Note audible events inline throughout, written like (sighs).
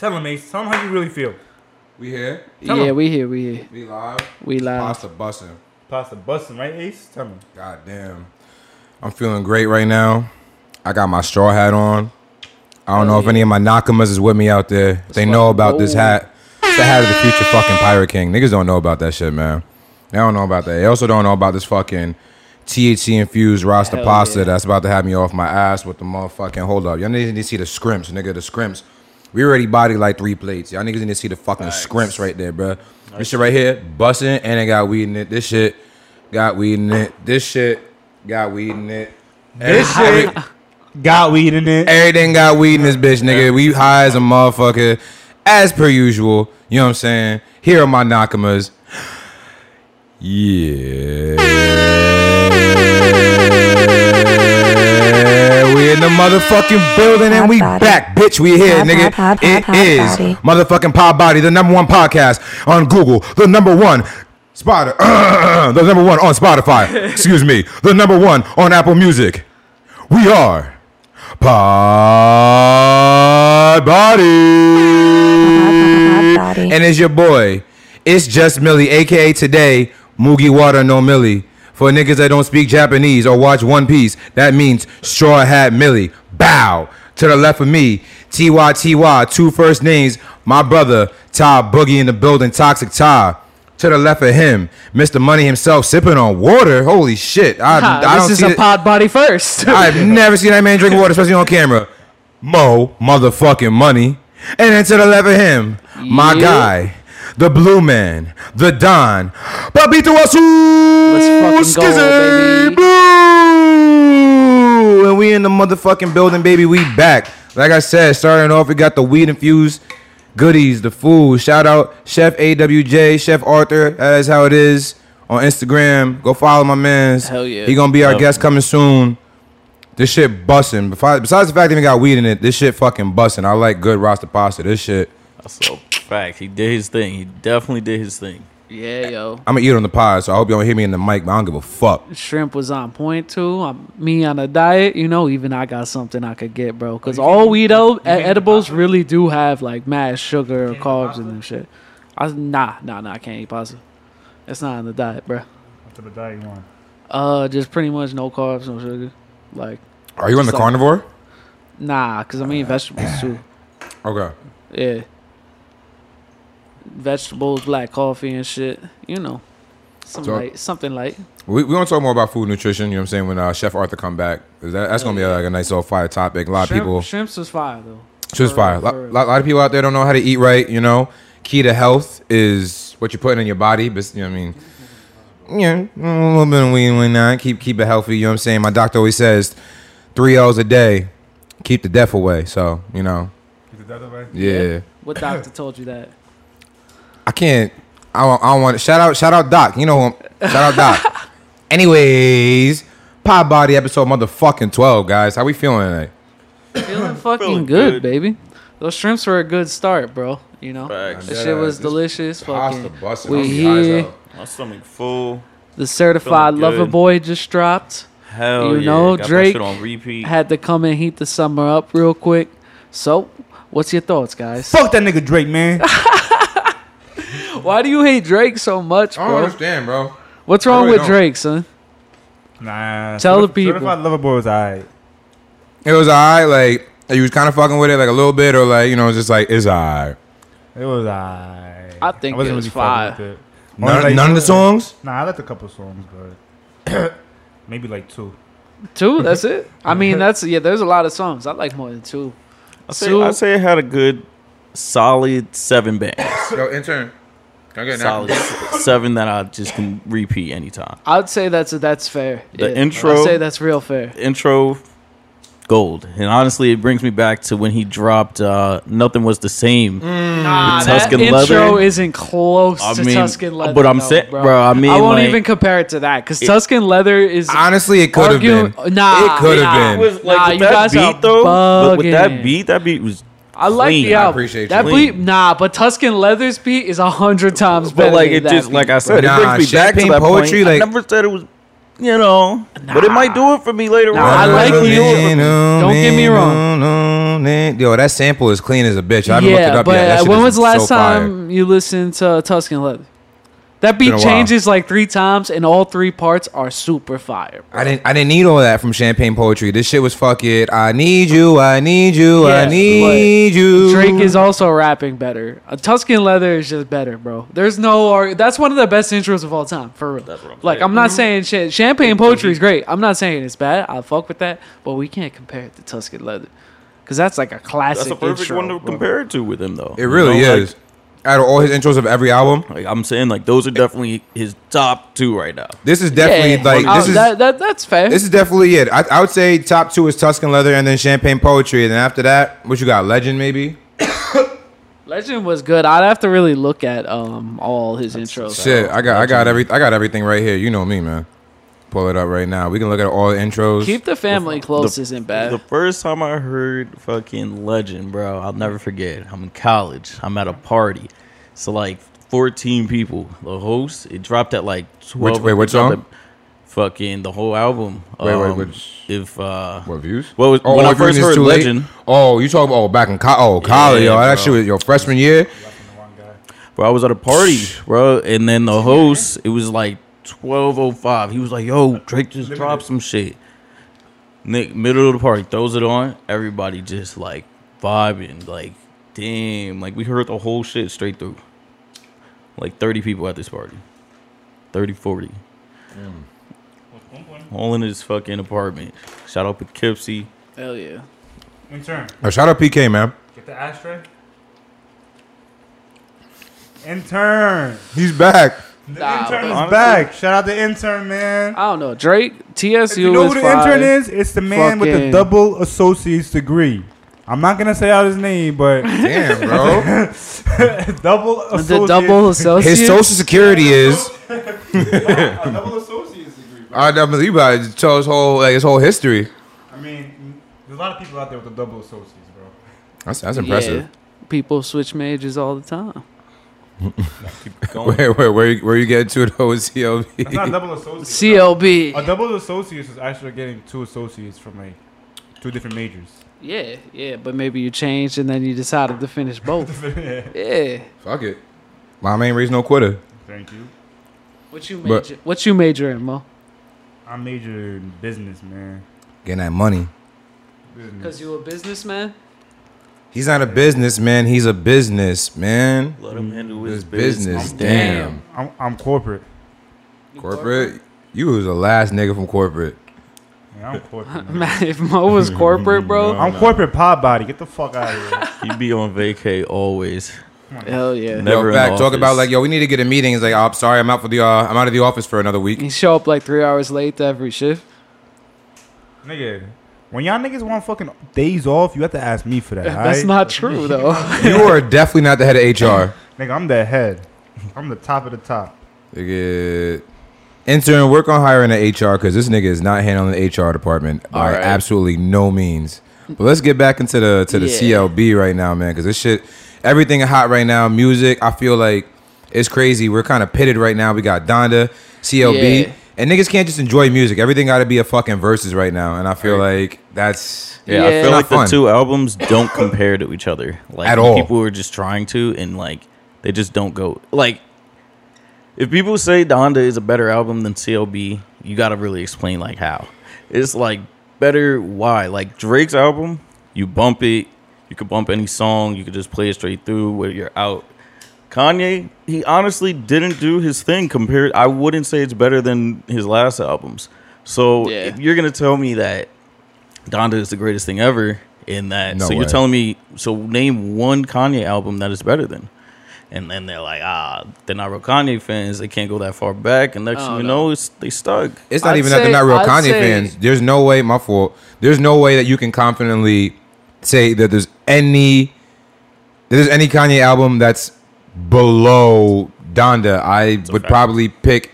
Tell him, Ace. Tell him how you really feel. We here? Tell yeah, him. we here, we here, We live? we live. Pasta busting. Pasta busting, right, Ace? Tell him. God damn. I'm feeling great right now. I got my straw hat on. I don't know if any of my Nakamas is with me out there. They know fucking about this gold. hat. It's the hat of the future fucking Pirate King. Niggas don't know about that shit, man. They don't know about that. They also don't know about this fucking THC infused Rasta Hell pasta yeah. that's about to have me off my ass with the motherfucking hold up. Y'all need to see the scrimps, nigga. The scrimps. We already bodied like three plates. Y'all niggas need to see the fucking scrimps right there, bruh. This shit right here, busting, and it got weed in it. This shit got weed in it. This shit got weed in it. This shit got weed in it. Everything got weed in this bitch, nigga. We high as a motherfucker, as per usual. You know what I'm saying? Here are my Nakamas. Yeah. We in the motherfucking building and Pod we body. back, bitch. We here, Pod, nigga. pod, pod, It pod, is body. motherfucking Pod Body, the number one podcast on Google, the number one Spotify, (clears throat) the number one on Spotify. (laughs) Excuse me, the number one on Apple Music. We are Pod Body. Pod body. And it's your boy. It's just Millie, aka today, Mugiwara No Millie. For niggas that don't speak Japanese or watch One Piece, that means Straw Hat Millie. Bow. To the left of me, TY TY, two first names, my brother, Ty Boogie in the building, Toxic Ty. To the left of him, Mr. Money himself sipping on water. Holy shit. I, I don't this is see a it- pod body first. (laughs) I've never seen that man drink water, especially on camera. Mo, motherfucking money. And then to the left of him, my Yeah. guy, the blue man, the Don, Papito Asu. Let's fucking baby. Blue. And we in the motherfucking building, baby. We back. Like I said, starting off, we got the weed infused goodies, the food. Shout out Chef AWJ, Chef Arthur. That is how it is on Instagram. Go follow my man's. Hell yeah. He gonna be our guest coming soon. This shit busting. Besides, the fact that we got weed in it, this shit fucking busting. I like good Rasta pasta. This shit. That's a fact. He did his thing. He definitely did his thing. yeah, yo. I'm gonna eat it on the pod, so I hope y'all don't hear me in the mic, but I don't give a fuck. Shrimp was on point too. I'm, me on a diet, you know. Even I got something I could get, bro. Cause all weed ed- edibles really do have like mad sugar or carbs in them shit. I nah, nah, nah. I can't eat pasta. It's not on the diet, bro. What type of diet you want? Uh, just pretty much no carbs, no sugar. Like, Are you on the like- carnivore? nah, cause I'm eating vegetables too. (clears throat) Okay. Yeah. Vegetables, black coffee and shit. You know. something So- light, something light. We we gonna talk more about food nutrition. You know what I'm saying when uh, Chef Arthur come back. 'Cause That, that's gonna be like a nice little fire topic. A lot Shrimp, of people. Shrimps was fire though. Shrimps For- fire. A lot, lot, lot of people out there don't know how to eat right. You know, key to health is what you're putting in your body. But you know what I mean, yeah, a little bit of weed and not keep keep it healthy. You know what I'm saying. My doctor always says three L's a day, keep the death away. So you know, Is it that way? yeah. What doctor told you that? I can't. I don't, I don't want to shout out. Shout out Doc. You know him. Shout out Doc. (laughs) Anyways, Pod Body episode motherfucking twelve, guys. How we feeling tonight? Feeling fucking Feeling good, good. baby. Those shrimps were a good start, bro. You know, Facts. the Dead shit was. This delicious. Pasta Fucking, busting. we I'm high here. hell. My stomach full. the certified Feeling lover good. boy just dropped. Hell You yeah. know, Got Drake that shit on repeat. Had to come and heat the summer up real quick. So, what's your thoughts, guys? Fuck that nigga Drake, man. (laughs) (laughs) Why do you hate Drake so much, I don't bro? understand, bro. What's wrong really with don't. Drake, son? nah. Tell the Certif- people. Certified Lover Boy was alright. It was alright. Like you was kind of fucking with it, like a little bit, or like you know, just like it's alright. It was alright. I think wasn't it was fucking fire. with it. None, like, none of the songs. Nah, I liked a couple songs, but (coughs) maybe like two. Two, that's it. (laughs) I mean, that's yeah. There's a lot of songs. I like more than two. I say, Two- I say it had a good, solid seven bands. Yo, intern. Can I get an solid apple? (laughs) seven that I just can repeat anytime. I'd say that's that's fair. The intro- I'd say that's real fair. Intro, gold. And honestly, it brings me back to when he dropped uh, "Nothing Was the Same." Nah, The that Tuscan intro Leather. isn't close I to mean, Tuscan Leather. but I'm though, saying- bro. bro, I mean, I won't like- even compare it to that because Tuscan Leather is Honestly, it could have arguing. been. Nah, it could have It been. was like Nah, with you that guys are beat though. But with bugging. that beat, that beat was. I like clean. the I appreciate you. that Clean. beat. Nah, but Tuscan Leather's beat is a hundred times better. But like than it that just like I said, Nah, it brings me back to champagne that poetry, point. like- I never said it was, you know, but it might do it for me later Nah, on. I like might you. do it for me. Don't get me wrong. No, morning. Yo, that sample is clean as a bitch. I haven't looked it yeah, up but yet. That uh, shit when is was the last so fire. time you listened to Tuscan Leather? That beat Been while. changes like three times, and all three parts are super fire. I didn't. I didn't need all that from Champagne Poetry. This shit was fuck it. I need you. I need you. I need you. Drake is also rapping better. Uh, Tuscan Leather is just better, bro. There's no. Ar- that's one of the best intros of all time, for real. That's I'm like, saying. I'm not saying cha- Champagne Poetry is great. I'm not saying it's bad. I fuck with that, but we can't compare it to Tuscan Leather, because that's like a classic. That's a perfect intro, one to bro. compare it to with him, though. It really You know, like- is. Out of all his intros of every album, Like I'm saying, like those are definitely his top two right now. this is definitely Yeah, like this is that, that, that's fair. this is definitely it. I, I would say top two is Tuscan Leather and then Champagne Poetry, and then after that, what you got? Legend maybe. (coughs) Legend was good. I'd have to really look at um all his intros. Shit, I got I got every I got everything right here. You know me, man. Pull it up right now. We can look at all the intros. Keep the family close The- isn't bad. The first time I heard fucking Legend, bro, I'll never forget. I'm in college. I'm at a party. So like 14 people. The host, it dropped at like 12. wait, what song? Fucking the whole album. Wait, wait, Um, which- If uh, what views? What was- when I first heard too late? Legend- Oh, you talking about oh, back in co- oh college, yo. Yeah, That bro. shit was your freshman year. bro, I was at a party, bro, and then the host, it was like 12:05. He was like, "Yo, Drake just dropped some shit." Nick, middle of the party, throws it on. Everybody just like vibing, like, damn, like we heard the whole shit straight through. Like 30 people at this party, 30, 40, mm. all in his fucking apartment. Shout out Poughkeepsie. Hell yeah. Intern, Oh, shout out PK, man. get the ashtray. Intern, He's back. The Nah, intern is honestly- back. Shout out the intern, man. I don't know. Drake, TSU you know is who the fire. intern is? It's the man with the double associate's degree. I'm not gonna say out his name, but (laughs) Damn, bro. (laughs) double associate. The double associate. His social security is. a (laughs) double associate's degree. bro. I don't believe about it. Tell his whole like his whole history. I mean, there's a lot of people out there with the double associates, bro. That's that's impressive. Yeah. People switch majors all the time. (laughs) Keep going. Where where where you, where you get to though (laughs) with That's not CLB? double associates. CLB. A double associates is actually getting two associates from like two different majors. Yeah, yeah, but maybe you changed and then you decided to finish both. (laughs) yeah. Fuck it. Mom ain't raised no quitter. Thank you. What you But- major? What you major in, Mo? I major in business, man. Getting that money. Cause you a businessman. He's not a businessman. He's a business man. Let him handle His his business. business. Damn. I'm, I'm corporate. Corporate. You was the last nigga from corporate. Yeah, I'm corporate. (laughs) man. Man, if Mo was (laughs) corporate, bro, I'm corporate pod body. Get the fuck out of here. He'd be on vacay always. hell yeah. Never yo, back talk about like yo, we need to get a meeting. It's like, oh, I'm sorry, I'm out for the uh, I'm out of the office for another week. He show up like three hours late to every shift. Nigga, when y'all niggas want fucking days off, you have to ask me for that. That's alright? not true though. (laughs) you are definitely not the head of HR. Nigga, I'm the head. I'm the top of the top. Nigga, intern, work on hiring an HR because this nigga is not handling the HR department by Alright. absolutely no means. But let's get back into the to the Yeah. CLB right now, man, because this shit, everything hot right now. Music, I feel like it's crazy. We're kind of pitted right now. We got Donda, CLB, Yeah. And niggas can't just enjoy music. Everything got to be a fucking verses right now, and I feel like that's Yeah, I Yeah. feel Not like the two albums don't (coughs) compare to each other. Like At all. people are just trying to, and like they just don't go. Like if people say Donda is a better album than CLB, you got to really explain like how. It's like better. Why? Like Drake's album, you bump it. You could bump any song. You could just play it straight through where you're out. Kanye, he honestly didn't do his thing compared. I wouldn't say it's better than his last albums. So Yeah. if you're gonna tell me that Donda is the greatest thing ever in that. No so you're telling me so name one Kanye album that is better than. And then they're like, ah, they're not real Kanye fans. They can't go that far back. And next Oh, thing you no. know, it's they stuck. It's not I'd even that they're not real I'd Kanye say- fans. There's no way, my fault. There's no way that you can confidently say that there's any that there's any Kanye album that's below Donda. I a would probably pick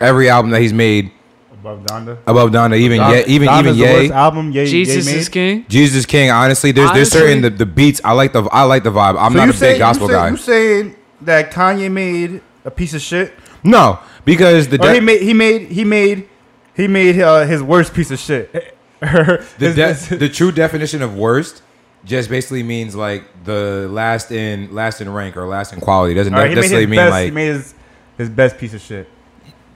every album that he's made Above Donda. above Donda. Even Don- Ye, even Donda's even the worst Ye. album Ye, Jesus Ye made. is king. Jesus is King. Honestly, there's there's certain the, the beats. I like the I like the vibe. I'm So not a say- big gospel you say, guy. You saying that Kanye made a piece of shit? no, because the de- he made he made he made he made uh, his worst piece of shit. the, (laughs) de- the true definition of worst just basically means like the last in last in rank or last in quality. Doesn't right, necessarily mean best. like he made his, his best piece of shit.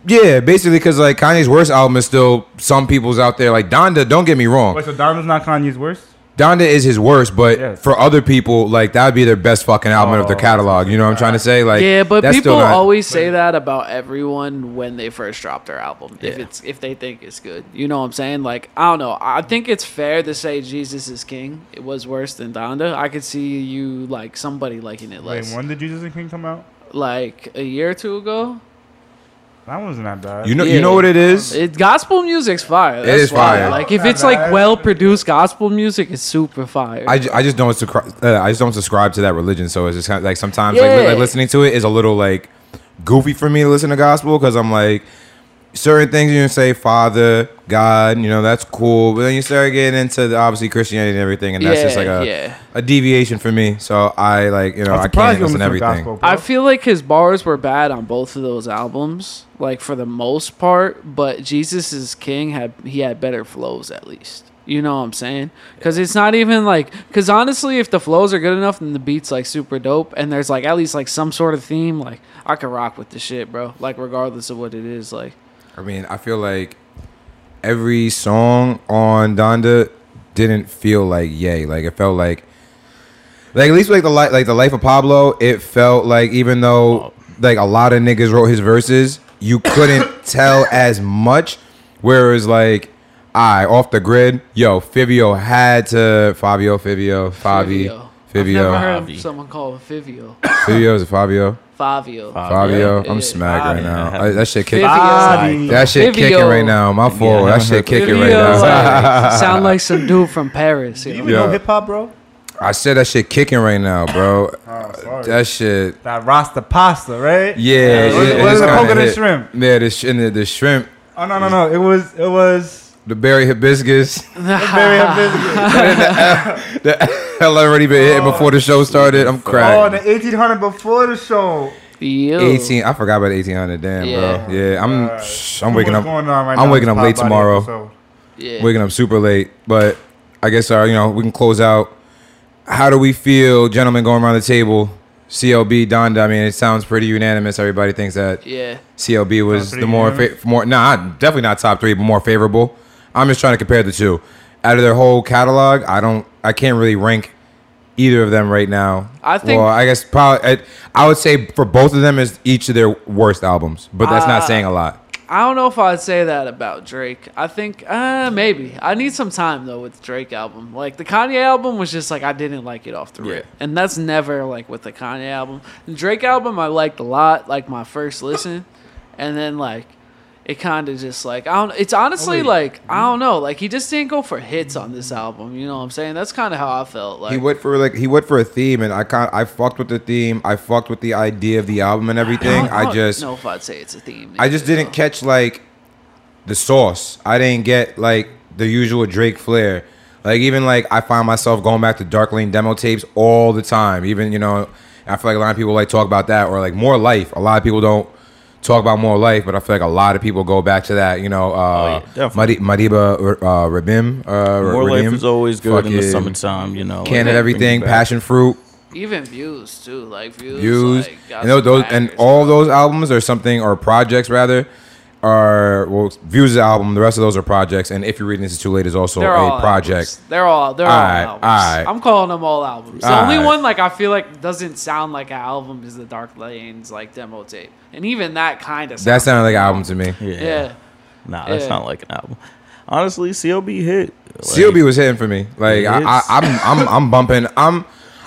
yeah, basically because like Kanye's worst album is still some people's out there. Like Donda, don't get me wrong, Wait, so Diamond's not Kanye's worst? Donda is his worst, but Yes. for other people, like that would be their best fucking album of their Oh, catalog. You know what I'm trying to say? Like yeah, but that's people still not- always say that about everyone when they first drop their album. If it's if they think it's good, you know what I'm saying? Like I don't know. I think it's fair to say Jesus is King. It was worse than Donda. I could see you like somebody liking it Wait, less. when did Jesus and King come out? Like a year or two ago. That wasn't that bad. You know, Yeah. you know what it is. It, gospel music's fire. That's is why. fire. Like if Not it's like well produced gospel music, it's super fire. I, ju- I just don't subscribe. Uh, I just don't subscribe to that religion. So it's just kind of like sometimes like, li- like listening to it is a little like goofy for me to listen to gospel because I'm like certain things you can say Father God, you know that's cool, but then you start getting into the, obviously Christianity and everything, and that's just like a yeah. a deviation for me. So I like you know I'm I surprised can't listen to everything. gospel. I feel like his bars were bad on both of those albums, like for the most part. But Jesus is King had he had better flows at least. You know what I'm saying? Because it's not even like because honestly, if the flows are good enough and the beats like super dope and there's like at least like some sort of theme, like I could rock with the shit, bro. Like regardless of what it is, like I mean, I feel like every song on Donda didn't feel like yay. Like it felt like, like at least like the li- like the life of Pablo. It felt like even though like a lot of niggas wrote his verses, you couldn't (coughs) tell as much. Whereas like. I off the grid, yo, Fivio had to Fabio, Fivio, Fabi, Fivio. I've never heard Favi. someone call him Fivio. Fivio is it Fabio, Favio. Fabio. Yeah. I'm smacked right now. I, that shit kick, Fivio. Fabi. that shit kicking right now. My fault. Yeah. that shit kicking right Fivio, now. like, (laughs) sound like some dude from Paris. Do You you know? even know hip hop, bro? I said that shit kicking right now, bro. Oh, sorry. That shit. that Rasta pasta, right? Yeah, What is it- it- it what is it? kinda Coconut shrimp. Yeah, the, sh- and the, the shrimp, Oh no no no! It was it was the berry hibiscus. the berry hibiscus. (laughs) (laughs) the hell already been hitting before the show started. I'm cracked. Oh, crying. the eighteen hundred before the show. Yo. 18. I forgot about 1800. Damn, Yeah. bro. Yeah, I'm. Shh, I'm waking what's up. going on right I'm now waking up this late Body tomorrow. episode. Yeah. Waking up super late, but I guess uh, you know we can close out. How do we feel, gentlemen, going around the table? CLB Donda. I mean, it sounds pretty unanimous. Everybody thinks that Yeah. CLB was Sounds the pretty more unanimous. fa- more. Nah, definitely not top three, but more favorable. I'm just trying to compare the two. Out of their whole catalog, I don't. I can't really rank either of them right now. I think- Well, I guess probably. I, I would say for both of them is each of their worst albums, but that's not Uh, saying a lot. I don't know if I'd say that about Drake. I think uh maybe. I need some time though with the Drake album. Like the Kanye album was just like I didn't like it off the rip. Yeah. And that's never like with the Kanye album. The Drake album I liked a lot, like my first listen. And then like it kind of just like I don't it's honestly like I don't know, like he just didn't go for hits on this album, you know what I'm saying? That's kind of how I felt like he went for like he went for a theme, and I kind I fucked with the theme. I fucked with the idea of the album and everything. I, don't just know if I'd say it's a theme. I just didn't though. catch like the sauce. I didn't get like the usual Drake flair. Like even like I find myself going back to Dark Lane demo tapes all the time. Even you know, I feel like a lot of people like talk about that or like more life. A lot of people don't talk about more life, but I feel like a lot of people go back to that. You know, uh, Oh, yeah, definitely. Madi- Madiba uh, Riddim. Uh, More life is always good in the summertime, you know. Can like, it everything, bring it back. passion fruit. even views too, like views. views like, got and those, and all those albums are something or projects rather are well views is the album the rest of those are projects and if you're reading this is too late is also They're a all project Albums. They're all they're Alright, all albums. alright. I'm calling them all albums. The Alright. only one like I feel like doesn't sound like an album is the Dark Lanes like demo tape, and even that kind of that sounded like an album to me Yeah. Yeah, Nah, that's Yeah. not like an album. Honestly, CLB hit. Like, CLB was hitting for me like I, I, I'm I'm I'm bumping I'm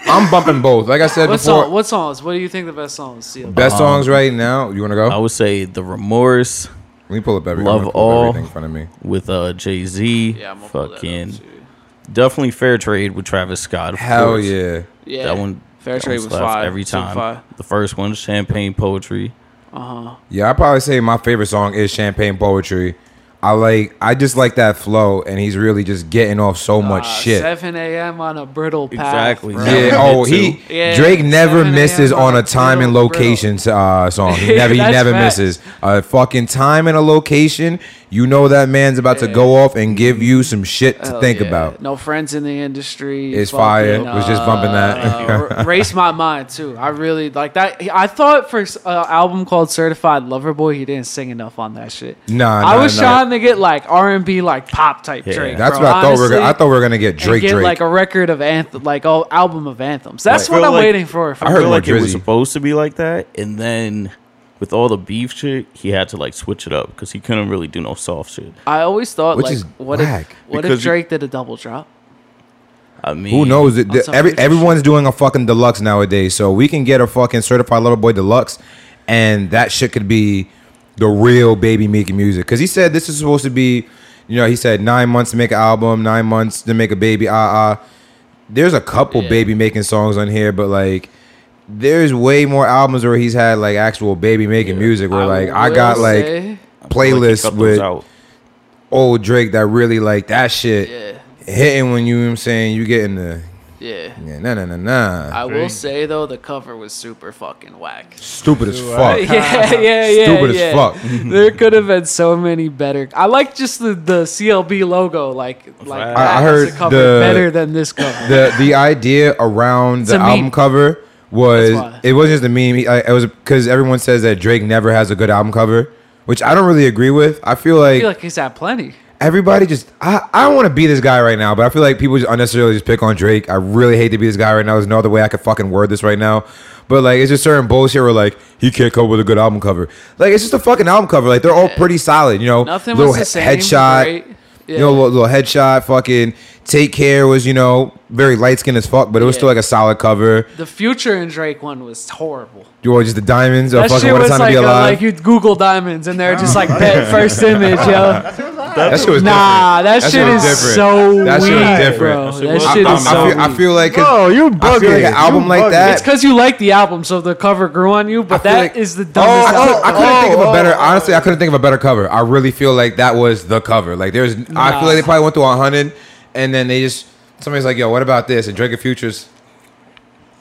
I'm bumping both like I said what before song? What songs? What do you think the best songs? CLB? best Um, songs right now you want to go I would say the remorse let me pull up every, Love I'm pull All. everything in front of me with uh Jay Z. Yeah, I'm gonna pull that up, fucking too. definitely fair trade with Travis Scott. Of hell course. yeah Yeah, That one Fair that Trade one was slaps fire every Super time. fire. The first one, Champagne Poetry. Uh huh. yeah I probably say my favorite song is Champagne Poetry I like I just like that flow and he's really just getting off so much Uh, shit 7 a.m. on a Bridle Path. Exactly. bro. Yeah. one Oh, hit he. Yeah, Drake never misses on a time and location uh, song. (laughs) He never he never facts. misses a fucking time and a location. you know that man's about to go off and give you some shit to Hell think yeah. about. No friends in the industry. It's fire. fucking, Was just bumping that. uh, (laughs) Race my mind too. I really like that. I thought for an album called Certified Lover Boy, he didn't sing enough on that shit. Nah, I nah, was nah. Trying to get like R and B, like pop type Yeah. Drake. That's bro, what I thought we were. Gonna, I thought we were gonna get and Drake. get Drake. like a record of anthem, like oh album of anthems. That's I what I'm like- waiting for. for I I heard feel more like it was supposed to be like that, and then with all the beef shit, he had to like switch it up because he couldn't really do no soft shit. I always thought Which like, is what whack. if what Because if Drake did a double drop? I mean, Who knows? It, on every future everyone's doing a fucking deluxe nowadays, so we can get a fucking certified lover boy deluxe, and that shit could be the real baby making music. Because he said this is supposed to be, you know, he said nine months to make an album, nine months to make a baby. Ah ah. There's a couple Yeah. baby making songs on here, but like. There's way more albums where he's had like actual baby making music where like I got like say- I like playlists with old Drake that really like that shit yeah, hitting when you know what I'm saying you getting the yeah. yeah nah nah nah nah I will say though, the cover was super fucking whack. stupid as fuck. (laughs) yeah, yeah, yeah. Stupid as fuck. (laughs) there could have been so many better. I like just the, the CLB logo, like like I- that I heard a cover the- better than this cover. the the idea around It's the album meme. cover was it wasn't just a meme. I, it was because everyone says that Drake never has a good album cover, which I don't really agree with. I feel I like, feel like he's had plenty. Everybody just I, I don't want to be this guy right now, but I feel like people just unnecessarily just pick on Drake. I really hate to be this guy right now. There's no other way I could fucking word this right now. But like it's just certain bullshit where like he can't come up with a good album cover. Like it's just a fucking album cover. Like they're all pretty solid, you know. Nothing little was the he- same. headshot. Great. Yeah. You know, little, little headshot, fucking take care was, you know, very light skinned as fuck, but it was Yeah. still like a solid cover. the Future and Drake one was horrible. You or just the diamonds or That fucking shit what a was time like, to be uh, alive. like you'd Google diamonds and they're just like (laughs) bet first image, yo. That shit was Nah, that, That shit shit is different. so That shit was weak, different. bro. That shit That was- shit I, is I so feel, I feel like Bro, you I feel like an album You like bugging. that. It's because you like the album, so the cover grew on you. But feel that like- is the oh, I, dumbest. could, album. I couldn't think of a oh, better. oh, honestly, I oh. couldn't think of a better cover. I really feel like that was the cover. Like there's, I feel like they probably went through a hundred, and then they just somebody's like, "Yo, what about this?" And Drake and Futures,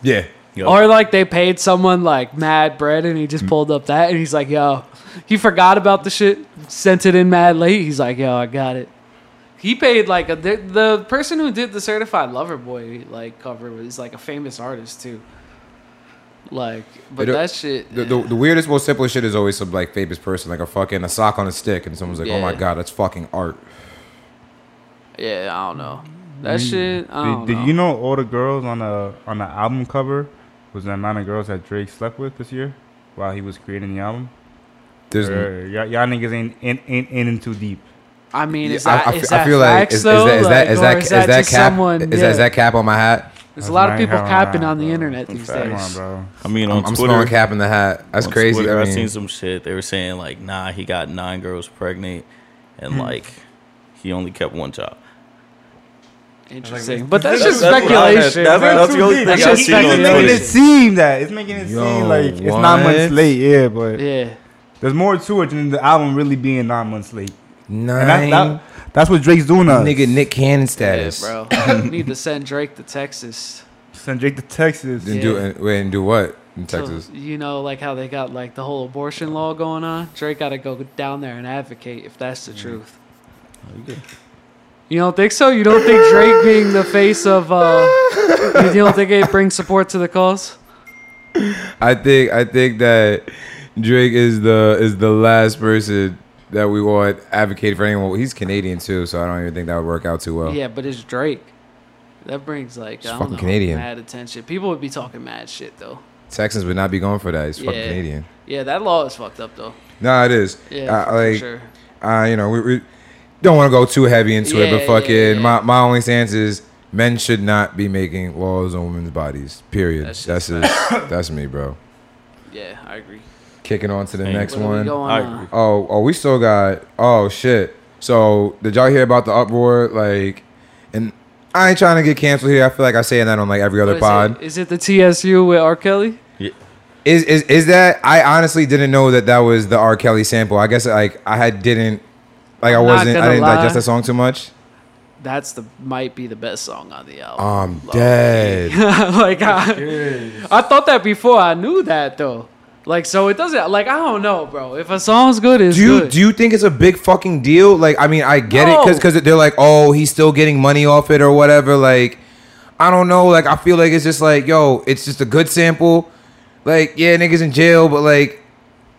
yeah, Yo, Or like they paid someone like mad bread and he just mm-hmm. pulled up that and he's like, yo, he forgot about the shit, sent it in mad late. He's like, yo, I got it. He paid like a, the, the person who did the certified lover boy like cover was like a famous artist too. Like, but It- that shit, the, the, the weirdest, most simplest shit is always some like famous person, like a fucking a sock on a stick, and someone's like, "Oh my god, that's fucking art." yeah, I don't know. That mm. shit, I don't Did, did you know all the girls on the on the album cover was the amount of girls that Drake slept with this year while he was creating the album? There's, Or y'all, y'all niggas ain't in, ain't, ain't in too deep. I mean, is I- that I, is I that feel like is, is though? that is that Like, is or that is is that that cap someone? is, that, yeah. is that cap on my hat? There's a lot of people capping hell on the nah, internet these facts. Come on, days. bro. I mean, on I'm, I'm Twitter, cap in the hat. That's crazy. Twitter, I I, mean, seen some shit. They were saying like, nah, he got nine girls pregnant, and Hmm. like, he only kept one child. Interesting, but that's just That's what I had- speculation. that's- bro. that's the only That's thing I just seen on It's speculation. making it seem that it's making it Yo, seem like it's nine months late. Yeah, but Yeah. there's more to it than the album really being nine months late. And that, nine that, that's what Drake's doing. Us. nigga Nick Cannon Yeah, status. (laughs) bro. Need to send Drake to Texas. Send Drake to Texas. Then Yeah. do and, wait, and do what in So, Texas? you know, like how they got like the whole abortion law going on. Drake got to go down there and advocate if that's the truth. Oh, You don't think so? You don't think Drake being the face of uh (laughs) you don't think it brings support to the cause? I think I think that Drake is the is the last person that we want advocate for anyone. Well, he's Canadian too, so I don't even think that would work out too well. Yeah, but it's Drake. That brings like It's I don't fucking know, Canadian. mad attention. People would be talking mad shit though. Texans would not be going for that. He's fucking Canadian. Yeah, that law is fucked up though. No, it is. Yeah, Uh, for like sure. uh, you know, we, we don't want to go too heavy into it, but fucking yeah, yeah. my my only stance is men should not be making laws on women's bodies. Period. That's That's just that's, (coughs) that's me, bro. Yeah, I agree. Kicking on to the Same. next What are we one. on? Oh, oh, we still got. Oh shit. So did y'all hear about the uproar? Like, and I ain't trying to get canceled here. I feel like I say that on like every oh, other What is pod. it? Is it the TSU with R. Kelly? Is is is that? I honestly didn't know that that was the R. Kelly sample. I guess like I had didn't like I I'm not wasn't. I didn't lie. digest that song too much. That's the might be the best song on the album. I'm Low. dead. (laughs) like I, I thought that before. I knew that though. Like so, it doesn't. Like I don't know, bro. If a song's good, it's Do you good. do you think it's a big fucking deal? Like, I mean, I get it No. because they're like, oh, he's still getting money off it or whatever. Like, I don't know. Like, I feel like it's just like, yo, it's just a good sample. Like, yeah, niggas in jail, but like,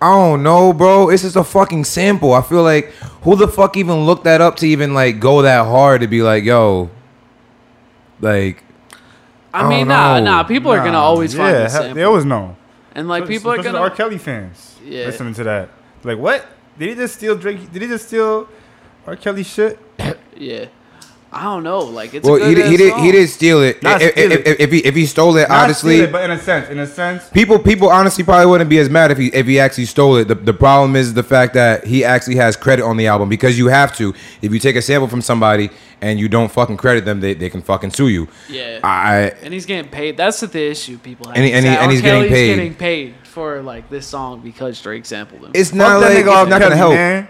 I don't know, bro. It's just a fucking sample. I feel like who the fuck even looked that up to even like go that hard to be like, yo, like, I I mean, don't nah, know. nah. People are gonna Nah, always find yeah, the he- sample. They always know. and like people are gonna. R. Kelly fans Yeah. listening to that. Like, what? Did he just steal Drake? Did he just steal R. Kelly shit? (coughs) Yeah. I don't know. Like it's well, a he, good did- he did song. he did steal it. Not if, steal if, it. if, if he if he stole it, Not honestly, steal it, but in a sense, in a sense, People, people honestly probably wouldn't be as mad if he if he actually stole it. The, the problem is the fact that he actually has credit on the album because you have to. If you take a sample from somebody and you don't fucking credit them, they, they can fucking sue you. Yeah. I and he's getting paid. That's the issue people have. And he- and he- and R. he's getting paid. getting paid for like this song because Drake sampled him. it's fuck not that like nigga R. it's not gonna help. Man.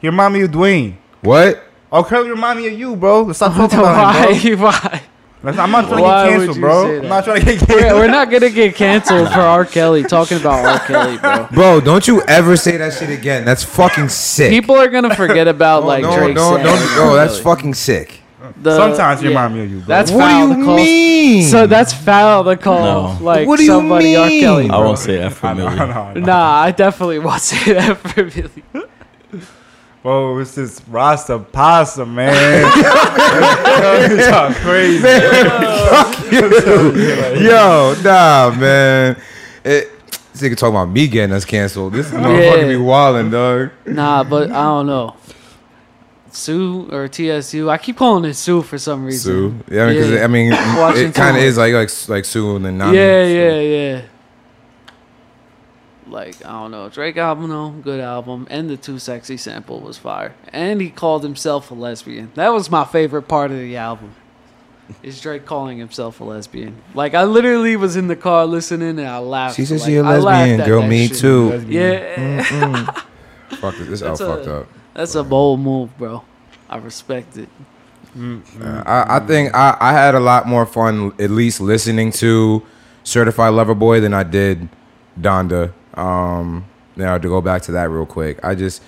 He remind me of Dwayne. What? Oh, R. Kelly remind me of you, bro. Let's stop (laughs) talking about him, bro. why? Why? Let's- I'm not trying Why to get canceled, you bro. I'm not trying to get We're, we're not gonna get canceled for R. Kelly talking about R. Kelly, bro. (laughs) Bro, don't you ever say that shit again. That's fucking sick. People are gonna forget about no, like no, Drake. no, saying don't, R. bro, that's fucking sick. The- Sometimes you yeah. remind me of you, bro. That's What do you call. mean? So that's foul to call No. like What do you somebody R. mean? Kelly. I won't say that for I a know, I I. Nah, I definitely won't (laughs) say that for Billy. Bro, it's this Rasta pasta, man. (laughs) It's all crazy. Yo, nah, man. It, this nigga talking about me getting us canceled. This motherfucker Yeah. be wildin', dog. Nah, but I don't know. Sue or TSU. I keep calling it Sue for some reason. Sue. Yeah, I mean, 'cause Yeah. I mean, it kind of is like like like Sue and then Nami. Yeah, so. yeah, yeah. Like I don't know, Drake album though, good album, and the Too Sexy sample was fire, and he called himself a lesbian. That was my favorite part of the album. Is Drake calling himself a lesbian? Like I literally was in the car listening and I laughed. She said like, she a lesbian, girl. Me shit. too. Yeah, Fuck it, this That's out fucked up. that's a bold move, bro. I respect it. Uh, I, I think I, I had a lot more fun at least listening to Certified Lover Boy than I did Donda. Um, now to go back to that real quick, I just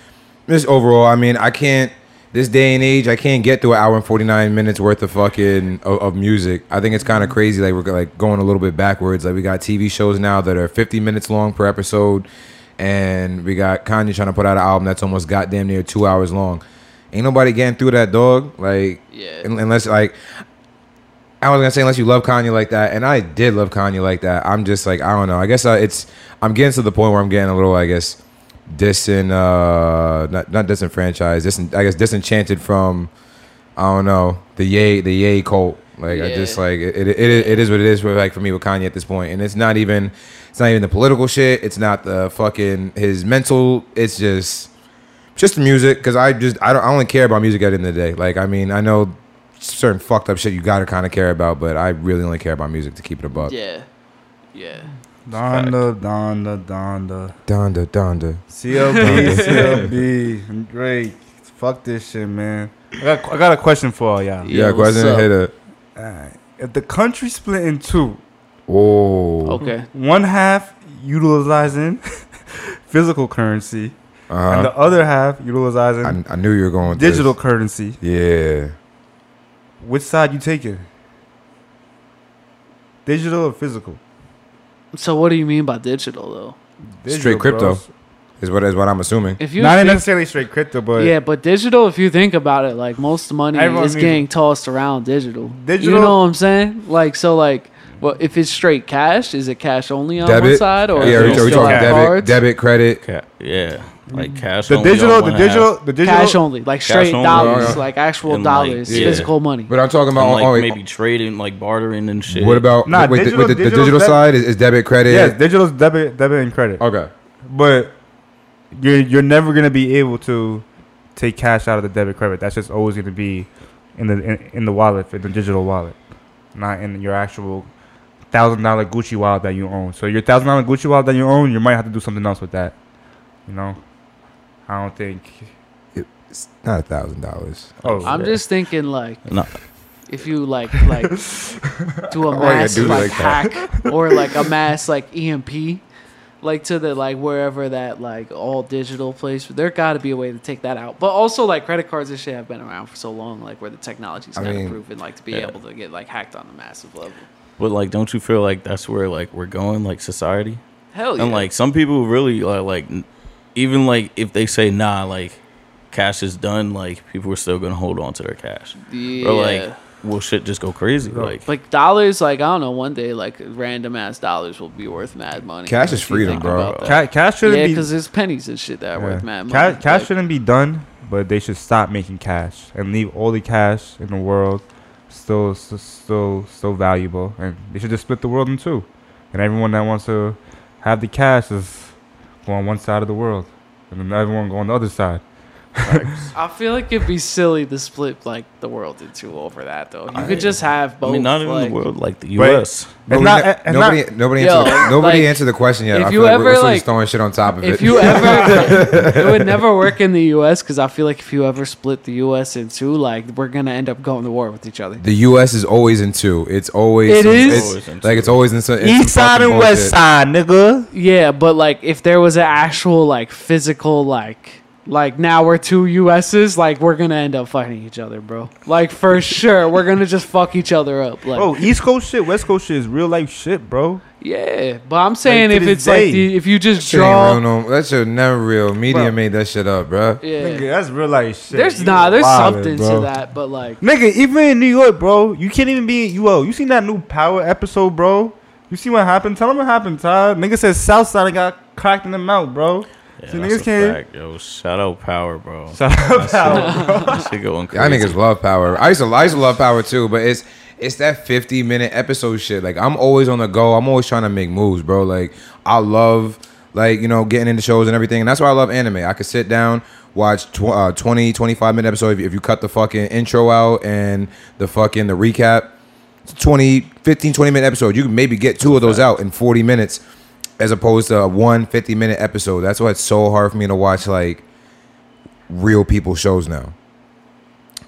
just overall, I mean, I can't this day and age, I can't get through an hour and forty nine minutes worth of fucking of, of music. I think it's kind of crazy. Like we're like going a little bit backwards. Like we got TV shows now that are fifty minutes long per episode, and we got Kanye trying to put out an album that's almost goddamn near two hours long. Ain't nobody getting through that dog. Like Yeah. un- unless like I was gonna say unless you love Kanye like that, and I did love Kanye like that. I'm just like I don't know. I guess uh, it's I'm getting to the point where I'm getting a little I guess disin uh not not disenfranchised. Dis, I guess disenchanted from I don't know the yay the yay cult. Like I just like it, it, it, it is what it is for like for me with Kanye at this point, and it's not even it's not even the political shit. It's not the fucking his mental. It's just just the music because I just I don't I only care about music at the end of the day. Like I mean I know certain fucked up shit you gotta kind of care about, but I really only care about music to keep it above. Yeah, yeah. Donda, Donda, Donda. Donda, Donda. CLB, CLB, and Drake. Fuck this shit, man. I got, I got a question for all y'all. Yeah, Yeah, what's question up? hit it. Alright. If the country split in two, Oh, Okay. one half utilizing (laughs) physical currency, and the uh-huh. other half utilizing I, I knew you were going with digital This. currency, Yeah, which side you taking? Digital or physical? So what do you mean by digital though? Digital, Straight crypto. bro. is what is what I'm assuming. If you Not think- necessarily straight crypto, but yeah, but digital. If you think about it, like most money is needs- getting tossed around digital. Digital- You know what I'm saying? Like so, like, well, if it's straight cash, is it cash only on one side, or yeah, is we, it we talking debit, cards? debit, credit. Ca- yeah, like mm. cash. the only on digital, one the half. digital, the digital, Cash only, like Cash straight only. dollars, Yeah. like actual And, like, dollars, yeah. physical money. But I'm talking about And, like oh, wait, maybe trading, like bartering and shit. what about Nah, with, digital- the, with the, the digital digital deb- side is, is debit, credit. yes, digital's debit, debit and credit. Okay. But you're you're never gonna be able to take cash out of the debit credit. That's just always gonna be in the in, in the wallet, in the digital wallet, not in your actual thousand dollar Gucci wallet that you own. So your thousand dollar Gucci wallet that you own, you might have to do something else with that. You know, I don't think. It's not a thousand dollars. Oh, I'm just thinking, like, No. if you like, like, (laughs) do a Why mass do like, like hack (laughs) or like a mass like EMP, like to the like wherever that like all digital place. There got to be a way to take that out. But also like credit cards and shit have been around for so long, like where the technology's I kind of proven like to be yeah. able to get like hacked on a massive level. But like, don't you feel like that's where like we're going, like society? Hell yeah. And like some people really like, like even like if they say nah, like cash is done, like people are still gonna hold on to their cash. yeah. Or like, will shit just go crazy? Bro. Like, like dollars, like I don't know. One day, like random ass dollars will be worth mad money. Cash is freedom, bro. Ca- cash shouldn't Yeah, be. because there's pennies and shit that are worth mad money. Ca- cash Like, shouldn't be done, but they should stop making cash and leave all the cash in the world still, still, still valuable. And they should just split the world in two. And everyone that wants to have the cash is go on one side of the world, and then everyone go on the other side. I feel like it'd be silly to split like the world in two over that though. You could just have I both. mean, not even like, the world, like the U.S. Nobody, not- ne- nobody, not- nobody, Yo, answered, the- nobody like, answered the question yet. if I you feel like ever, we're, we're like- throwing shit on top of If it. If you ever, (laughs) it would never work in the U.S. because I feel like if you ever split the U.S. in two, like we're gonna end up going to war with each other. the U.S. is always in two. It's always It is? it's- Always in like two. it's always in some in East side and west bullshit. side, nigga. Yeah, but like if there was an actual like physical like like now we're two USs, like we're gonna end up fighting each other, bro. Like for sure, we're gonna just fuck each other up. Like Bro, East Coast shit, West Coast shit is real life shit, bro. yeah, but I'm saying to if this it's like the, if you just Shit ain't draw, real no, that shit never real. Media Bro. made that shit up, bro. yeah, Nigga, that's real life shit. there's You nah, there's wildin', something bro. to that, but like Nigga, even in New York, bro, you can't even be you. Oh, you seen that new Power episode, bro? You see what happened? Tell them what happened, Todd. Nigga said Southside got cracked in the mouth, bro. Yeah, See, that's niggas a can't- fact, yo. Shout out Power, bro. (laughs) Shout out Power. bro. shit going (laughs) Y'all crazy. niggas love power. I used to, I used to love power too, but it's it's that 50 minute episode shit. Like I'm always on the go. I'm always trying to make moves, bro. Like I love like you know getting into shows and everything, and that's why I love anime. I could sit down, watch tw- uh, 20, 25 minute episode. If you, if you cut the fucking intro out and the fucking the recap, it's 20, 15, 20 minute episode. You can maybe get two of those out in 40 minutes, as opposed to a one 50 minute episode. That's why it's so hard for me to watch like real people shows now.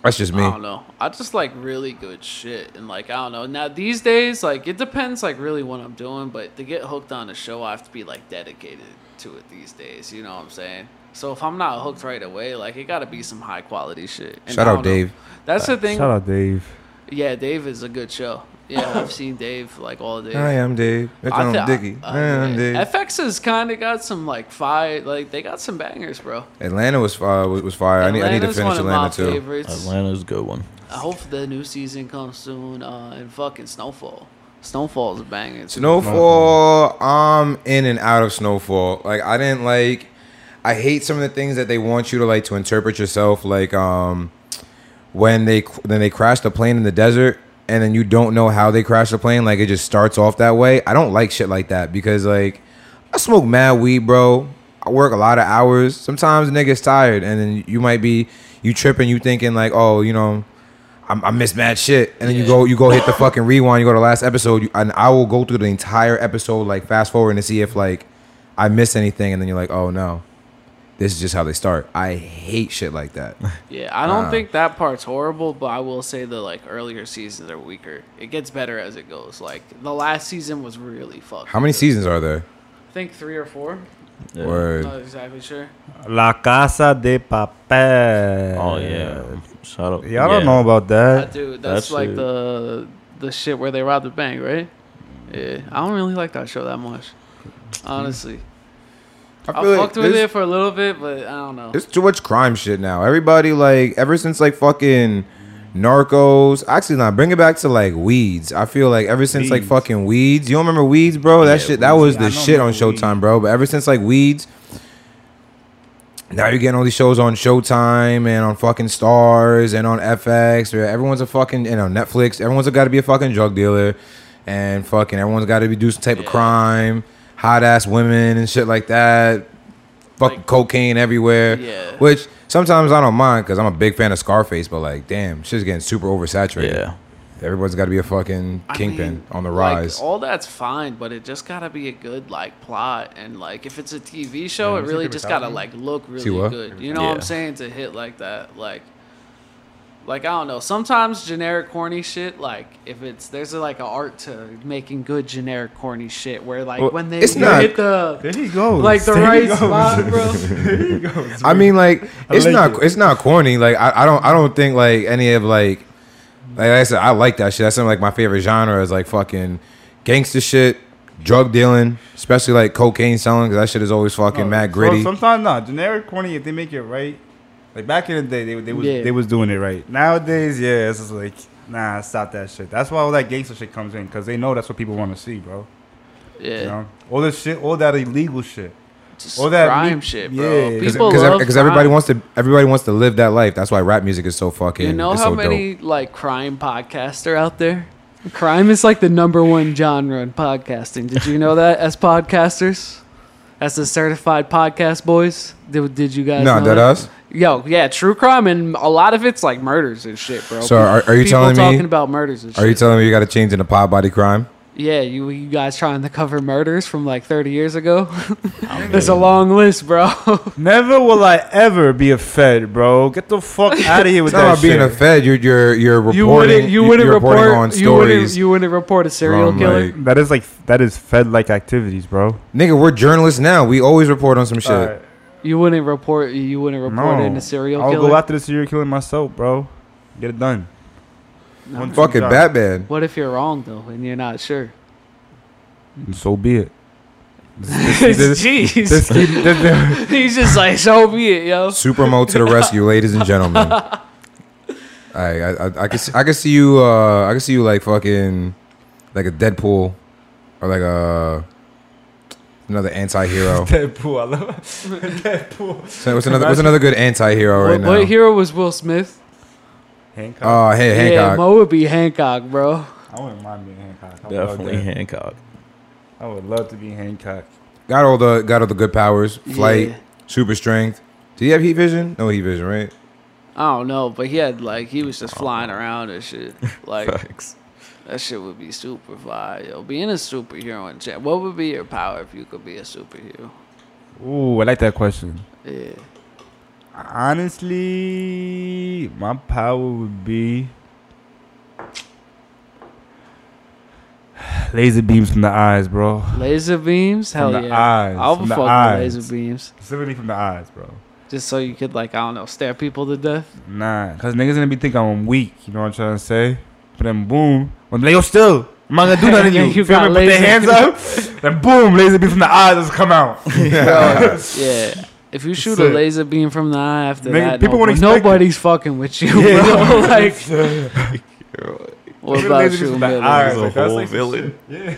That's just me. I don't know. I just like really good shit, and like I don't know. Now these days, like it depends, like really what I'm doing. But to get hooked on a show, I have to be like dedicated to it these days. You know what I'm saying? So if I'm not hooked right away, like it got to be some high quality shit. And Shout out know. Dave. That's the thing. Shout out Dave. Yeah, Dave is a good show. Yeah, I've (laughs) seen Dave like all day. I am Dave. Bitch, I I'm thi- Dicky. uh, I am Dave. FX has kind of got some like fire, like they got some bangers, bro. Atlanta was uh, was, was fire. I need I need to finish one of my Atlanta too. favorites. Atlanta's a good one. I hope the new season comes soon. Uh, and fucking Snowfall. Snowfall's a banger. too. Snowfall. I'm in and out of Snowfall. Like I didn't like. I hate some of the things that they want you to like to interpret yourself. Like um, when they then they crash the plane in the desert and then you don't know how they crash the plane. Like it just starts off that way. I don't like shit like that because like I smoke mad weed, bro. I work a lot of hours. Sometimes nigga's tired, and then you might be you tripping, you thinking like, oh, you know, I, I missed mad shit, and then you go you go hit the fucking rewind. You go to the last episode, you, and I will go through the entire episode like fast forward to see if like I missed anything, and then you're like, oh no, this is just how they start. I hate shit like that. (laughs) Yeah, I don't Nah. think that part's horrible, but I will say the like earlier seasons are weaker. It gets better as it goes. Like the last season was really fucked. How many seasons are there? I think three or four. Yeah. Word. Not exactly sure. La Casa de Papel. Oh yeah. Shout out. Y'all don't yeah. know about Uh, that. dude, that's That's like it. the the shit where they robbed the bank, right? Yeah, I don't really like that show that much. Honestly, I, feel like fucked with it for a little bit, but I don't know. It's too much crime shit now. Everybody like ever since like fucking Narcos. Actually, nah, bring it back to like Weeds. I feel like ever since like fucking Weeds. You don't remember Weeds, bro? That Yeah, shit. That was the shit on Showtime, Weeds. bro. But ever since like Weeds. Now you're getting all these shows on Showtime and on fucking Starz and on FX. Where everyone's a fucking you know Netflix. Everyone's got to be a fucking drug dealer, and fucking everyone's got to be do some type of crime, hot ass women and shit like that. Fucking Like- cocaine everywhere. Yeah. Which sometimes I don't mind because I'm a big fan of Scarface, but like, damn, shit's getting super oversaturated. Yeah. Everyone's got to be a fucking I kingpin mean, on the like, rise. all that's fine, but it just gotta be a good like plot, and like if it's a TV show, Yeah, it really just gotta Thousand? like look really good. You know what I'm saying to hit like that, like. Like I don't know. Sometimes generic corny shit, like if it's there's like an art to making good generic corny shit, where like Well, when they it's not- hit the There he goes. like the There he right goes. spot, bro. (laughs) There he goes. I mean, like it's like not it. it's not corny. Like I, I don't I don't think like any of like like I said I like that shit. That's something like my favorite genre is like fucking gangster shit, drug dealing, especially like cocaine selling. Cause that shit is always fucking No, mad so- gritty. Oh, sometimes not generic corny if they make it right. Like back in the day, they they was Yeah. they was doing it right. Nowadays, yeah, it's just like nah, stop that shit. That's why all that gangster shit comes in because they know that's what people want to see, bro. Yeah, You know, all this shit, all that illegal shit. just all that crime me- shit, bro. yeah. Because everybody wants to everybody wants to live that life. That's why rap music is so fucking. You know how so many like crime podcasts are out there? Crime is like the number one genre in podcasting. Did you know that as podcasters? As the certified podcast boys? Did, did you guys dope. No, that us. Yo, yeah, true crime and a lot of it's like murders and shit, bro. So are- are you People telling me- talking about murders and shit? Are you telling me you got to change into pod body crime? yeah, you you guys trying to cover murders from like 30 years ago? (laughs) There's a long list, bro. (laughs) Never will I ever be a Fed, bro. Get the fuck (laughs) out of here with It's not that about being a. Fed. You're you're you're reporting. you wouldn't you wouldn't you're report reporting on you wouldn't stories. you wouldn't report a serial from, killer. like- that is like that is Fed like activities, bro. Nigga, we're journalists now. We always report on some shit. Alright. You wouldn't report. You wouldn't report No. in a serial I'll killer. go after the serial killer myself, bro. Get it done. No. One Fucking job. Batman. What if you're wrong though, and you're not sure? So be it. (laughs) This- Jeez, this- this- this- (laughs) he's just like, so be it, yo. Supermo to the rescue, ladies and gentlemen. (laughs) I, I, I, I can, see, I can see you. Uh, I can see you like fucking, like a Deadpool, or like a another anti-hero. (laughs) Deadpool, I love (laughs) Deadpool. So what's another? What's another good anti-hero right what, now? what hero was Will Smith? Hancock. Oh, hey Yeah, Hancock. Mo would be Hancock, bro. I wouldn't mind being Hancock. I Definitely that. Hancock. I would love to be Hancock. got all the got all the good powers. Flight, Yeah. super strength. Did he have heat vision? No heat vision, right? I don't know, but he had like he was just oh. flying around and shit. (laughs) Like Facts. That shit would be super fire, yo. Being a superhero in chat. What would be your power if you could be a superhero? Ooh, I like that question. Yeah. Honestly, my power would be laser beams from the eyes, bro. Laser beams? Hell From the yeah. eyes, I'll from fuck the eyes. laser beams. Specifically from the eyes, bro. Just so you could like, I don't know, stare people to death. Nah, cause niggas gonna be thinking I'm weak. You know what I'm trying to say? But then boom, when they go still, I'm not gonna do nothing to you. You you feel me? Put their laser- hands up, then boom, laser beam from the eyes just come out. (laughs) (laughs) Yeah. If you shoot a Sick. laser beam from the eye after Nigga, that, people no, wouldn't expect it. nobody's fucking with you, Yeah. bro. (laughs) like, what Even about laser you, from the Miller? eyes, He's a like, whole like villain. Yeah.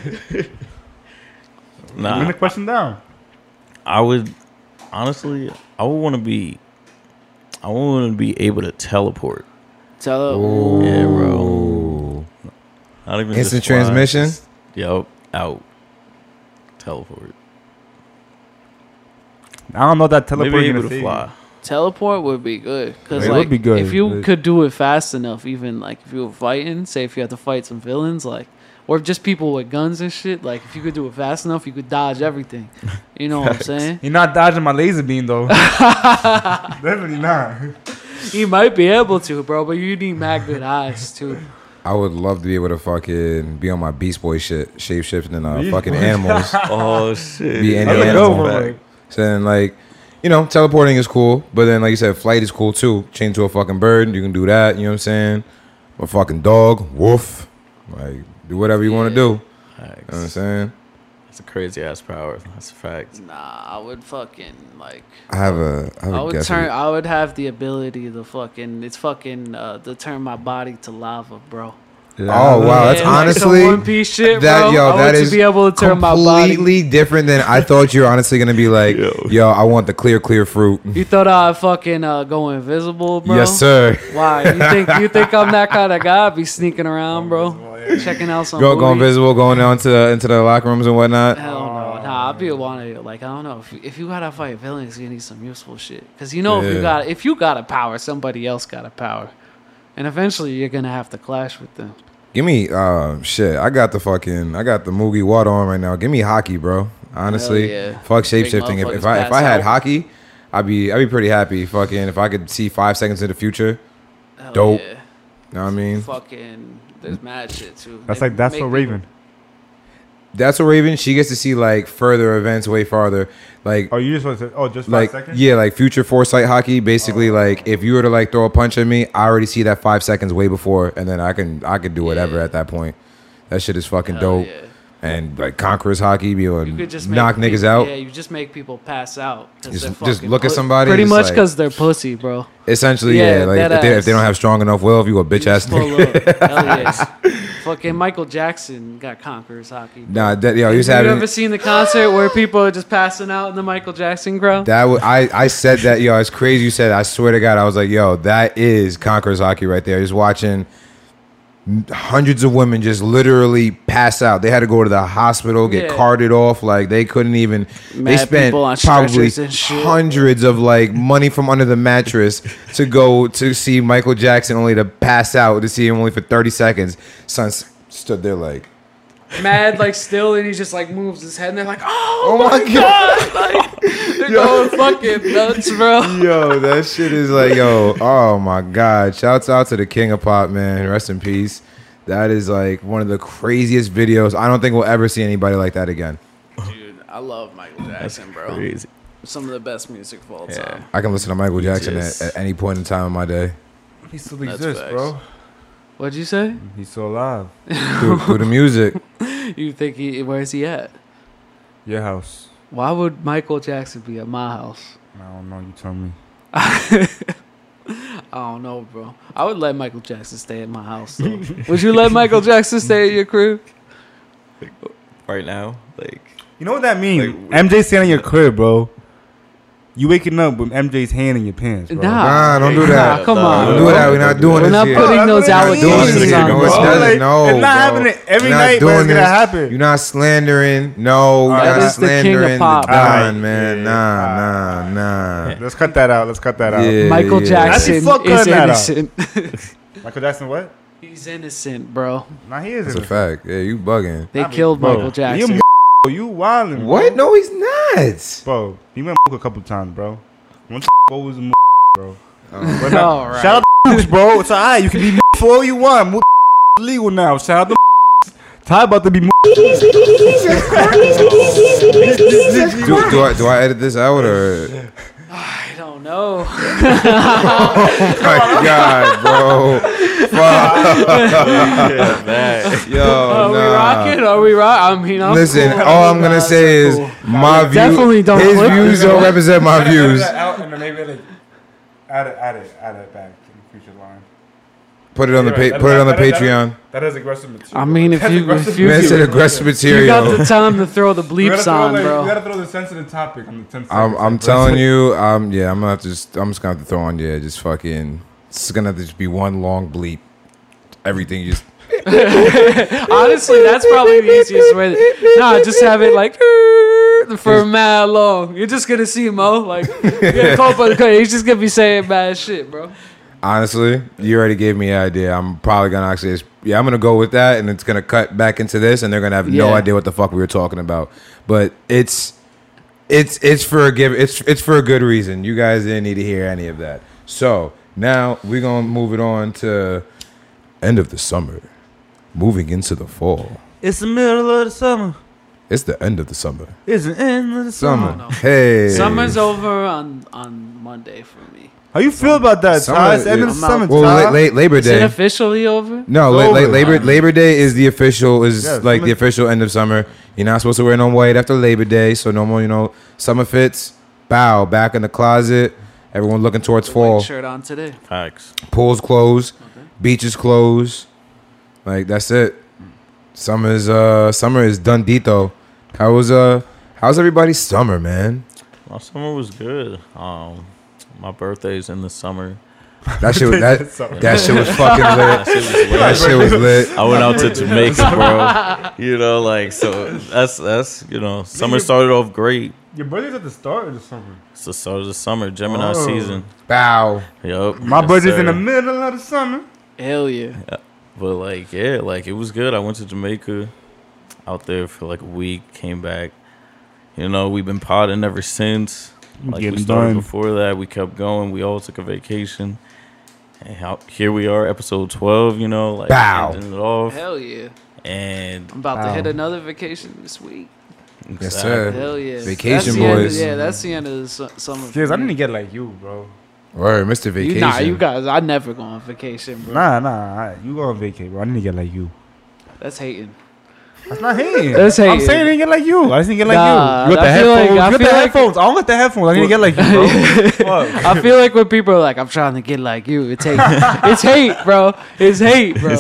Nah, Bring the question down. I would honestly, I would want to be, I would want to be able to teleport. Tell Ooh. Yeah, bro. Not even Instant just transmission? just- Yup, out. Teleport. I don't know that teleport Maybe gonna able to save fly. Teleport would be good because It like would be good, if you but- could do it fast enough, even like if you were fighting, say if you had to fight some villains, like or just people with guns and shit, like if you could do it fast enough, you could dodge everything. You know what I'm saying? You're not dodging my laser beam though. (laughs) Definitely not. (laughs) You might be able to, bro, but you need mad good eyes too. I would love to be able to fucking be on my Beast Boy shit, shape shifting and uh, fucking animals. (laughs) Oh shit! Be any That's a animal. good one, Fact. like, So then, like, you know, teleporting is cool, but then, like you said, flight is cool too. Change to a fucking bird, you can do that. You know what I'm saying? A fucking dog, wolf, like, do whatever you want to do. You know what I'm saying? That's a crazy ass power. That's a fact. Nah, I would fucking like. I have a, I have I a would turn. I would have the ability to fucking. It's fucking uh, to turn my body to lava, bro. Oh wow, that's Yeah, like honestly One Piece shit, that bro. yo, I that want is to be able to turn my body. completely different than I thought you were honestly gonna be like. Yo. Yo, I want the clear, clear fruit. You thought I'd fucking uh, go invisible, bro? Yes, sir. Why? You (laughs) think you think I'm that kind of guy? I'd be sneaking around, bro, checking out some. Go, go movies. invisible, going down to the, into the locker rooms and whatnot. Hell no, nah. I'd be wanna like I don't know if you, if you gotta fight villains, you need some useful shit. Cause you know if Yeah. you got if you got a power, somebody else got a power, and eventually you're gonna have to clash with them. Give me, uh, shit. I got the fucking, I got the Mugiwara on right now. Give me haki, bro. Honestly, yeah. fuck shape Big shifting. If, if I if I had out. haki, I'd be I'd be pretty happy. Fucking if I could see five seconds in the future. Hell dope. yeah. Know what I mean? Fucking, there's mad shit too. That's They like that's make so people- Raven. That's what Raven. She gets to see like further events way farther. Like Oh, you just want to say, oh, just five like seconds? yeah, like future foresight haki. Basically, oh. like if you were to like throw a punch at me, I already see that five seconds way before, and then I can I can do whatever Yeah. at that point. That shit is fucking Hell dope. yeah. And like conquerors haki, be able You to could just knock niggas people- out. Yeah, you just make people pass out. Just- just fucking look at somebody, Pretty just much like- because they're pussy, bro. Essentially, yeah. Yeah, like if they, if they don't have strong enough will, if you a bitch ass Just pull nigga. up. Hell yeah. (laughs) Fucking Michael Jackson got conquerors haki. bro. Nah, that, yo, he was Have you ever seen the concert where people are just passing out in the Michael Jackson crowd? that. wa- I I said that, yo. It's crazy. You said. I swear to God, I was like, yo, that is conquerors haki right there. Just watching hundreds of women just literally pass out. They had to go to the hospital, get Yeah. carted off. Like they couldn't even. they Mad spent people on probably stretchers and shit. hundreds of like money from under the mattress to go to see Michael Jackson, only to pass out to see him only for thirty seconds. Son stood there like. Mad like still, and he just like moves his head, and they're like, "Oh, Oh my my god!" Like, they're going fucking nuts, bro. Yo, that shit is like, yo, oh my god! Shouts out to the king of pop, man. Rest in peace. That is like one of the craziest videos. I don't think we'll ever see anybody like that again. Dude, I love Michael That's Jackson, bro. crazy. Some of the best music of all Yeah. time. I can listen to Michael Jackson at, at any point in time of my day He still That's exists, facts. bro. What'd you say? He's still alive. through, through the music. (laughs) You think he? Where's he at? Your house. Why would Michael Jackson be at my house? I don't know. You tell me. (laughs) I don't know, bro. I would let Michael Jackson stay at my house. Though. would you let Michael Jackson stay at your crib? Right now, like You know what that means? Like, MJ staying in your crib, bro. You waking up with MJ's hand in your pants, bro. Nah. Nah, don't do that. Nah, come Nah, on. Don't do that. We're not doing it. We're this not here. putting those that's what it Doing is, this allegations on, No, it's not. Like, no, it's not bro. happening every You're not night, but doing it's gonna happen. You're not slandering. No, you're That not is the king of pop. the Don, Alright, man. yeah. Nah, nah, nah. Let's cut that out. Let's cut that out. Yeah. Michael Actually, Jackson fuck is cutting innocent. (laughs) Michael Jackson, what? He's innocent, bro. Nah, he is. That's a fact. Yeah, you bugging. They killed Michael Jackson. You, you wildin'. What? No, he's not. bro. He went a couple times, bro. One was a bro. Oh. But nah, All right. Shout out to Mooks, bro. It's alright. You can be for all you want. Mooks legal now. Shout out to Ty about to be. Do, do I do I edit this out or? I don't. (laughs) (laughs) My God, bro. Fuck. that. Yo, Are we nah. rocking? Are we rock? I mean, I'm Listen, cool. all I'm gonna say are is cool. my view. Definitely don't His clip views don't represent my views. out and then maybe like add it, add it, add it back in the future line. Put it on the pa- put it on the Patreon. That, That is aggressive material. I mean, if That's you- aggressive if you- Man material. You got the material. time to throw the (laughs) bleeps throw, on, like, We bro. gotta throw the sensitive topic on the 10 I'm. I'm Like, telling you, um, yeah, I'm gonna have to just, I'm just gonna have to throw on, yeah, just fucking, it's gonna have to just be one long bleep. Everything you just, (laughs) Honestly, that's probably the easiest way. To, nah, just have it like (laughs) for mad long. You're just gonna see Mo like you're gonna call up on the cut. He's just gonna be saying bad shit, bro. Honestly, you already gave me an idea. I'm probably gonna actually, yeah, I'm gonna go with that, and it's gonna cut back into this, and they're gonna have no idea what the fuck we were talking about. But it's, it's, it's for a give, it's, it's for a good reason. You guys didn't need to hear any of that. So now we're gonna move it on to end of the summer, moving into the fall. It's the middle of the summer. It's the end of the summer. It's the end of the summer. Summer. Hey. Summer's over on on Monday for me. How you feel about that, Summer Ty? It's the end of the I'm summer, Well, Ty. la- la- Labor Is it Day. officially over? No, It's la- la- over. Labor Labor Day is the official is Yeah, like summer- the official end of summer. You're not supposed to wear no white after Labor Day, so no more. You know, summer fits. Bow back in the closet. Everyone looking towards fall. White shirt on today. Facts. Pools closed. Beaches closed. Like that's it. Summer's uh summer is done. Dito. How was uh how's everybody's summer, man? My summer was good. Um, my birthday's in the summer. That shit was (laughs) that that shit was fucking That lit. shit was lit. That shit was lit. I went out to (laughs) Jamaica, bro. (laughs) You know, like so. That's that's you know, summer started off great. Your birthday's at the start of the summer. It's the start of the summer, Gemini Oh. season. Bow. Yup. My yes, birthday's in the middle of the summer. Hell yeah. But like, yeah, like it was good. I went to Jamaica, out there for like a week. Came back. You know, we've been potting ever since. Like we started done. before that. We kept going. We all took a vacation, And how, here we are, episode twelve. You know, like Bow. ending it off, Hell yeah. and I'm about to Wow. hit another vacation this week. Yes, sir. Hell yeah. Vacation That's the end of- boys. yeah, that's the end of the su- summer. for Kids, I me. need to get like you, bro. Word, Mr. You, Vacation. nah, you guys, I never go on vacation, bro. Nah, nah, I- you go on vacay, bro. I need to get like you. That's hating. That's not hating. That's I'm saying I need to get like you. I just need to get like Nah, you. You got the I feel like- headphones. I you got the feel like- headphones. I don't got the headphones. I need to get like you, bro. (laughs) Fuck. I feel like when people are like, "I'm trying to get like you," it's hate. (laughs) it's hate, bro. It's hate, bro.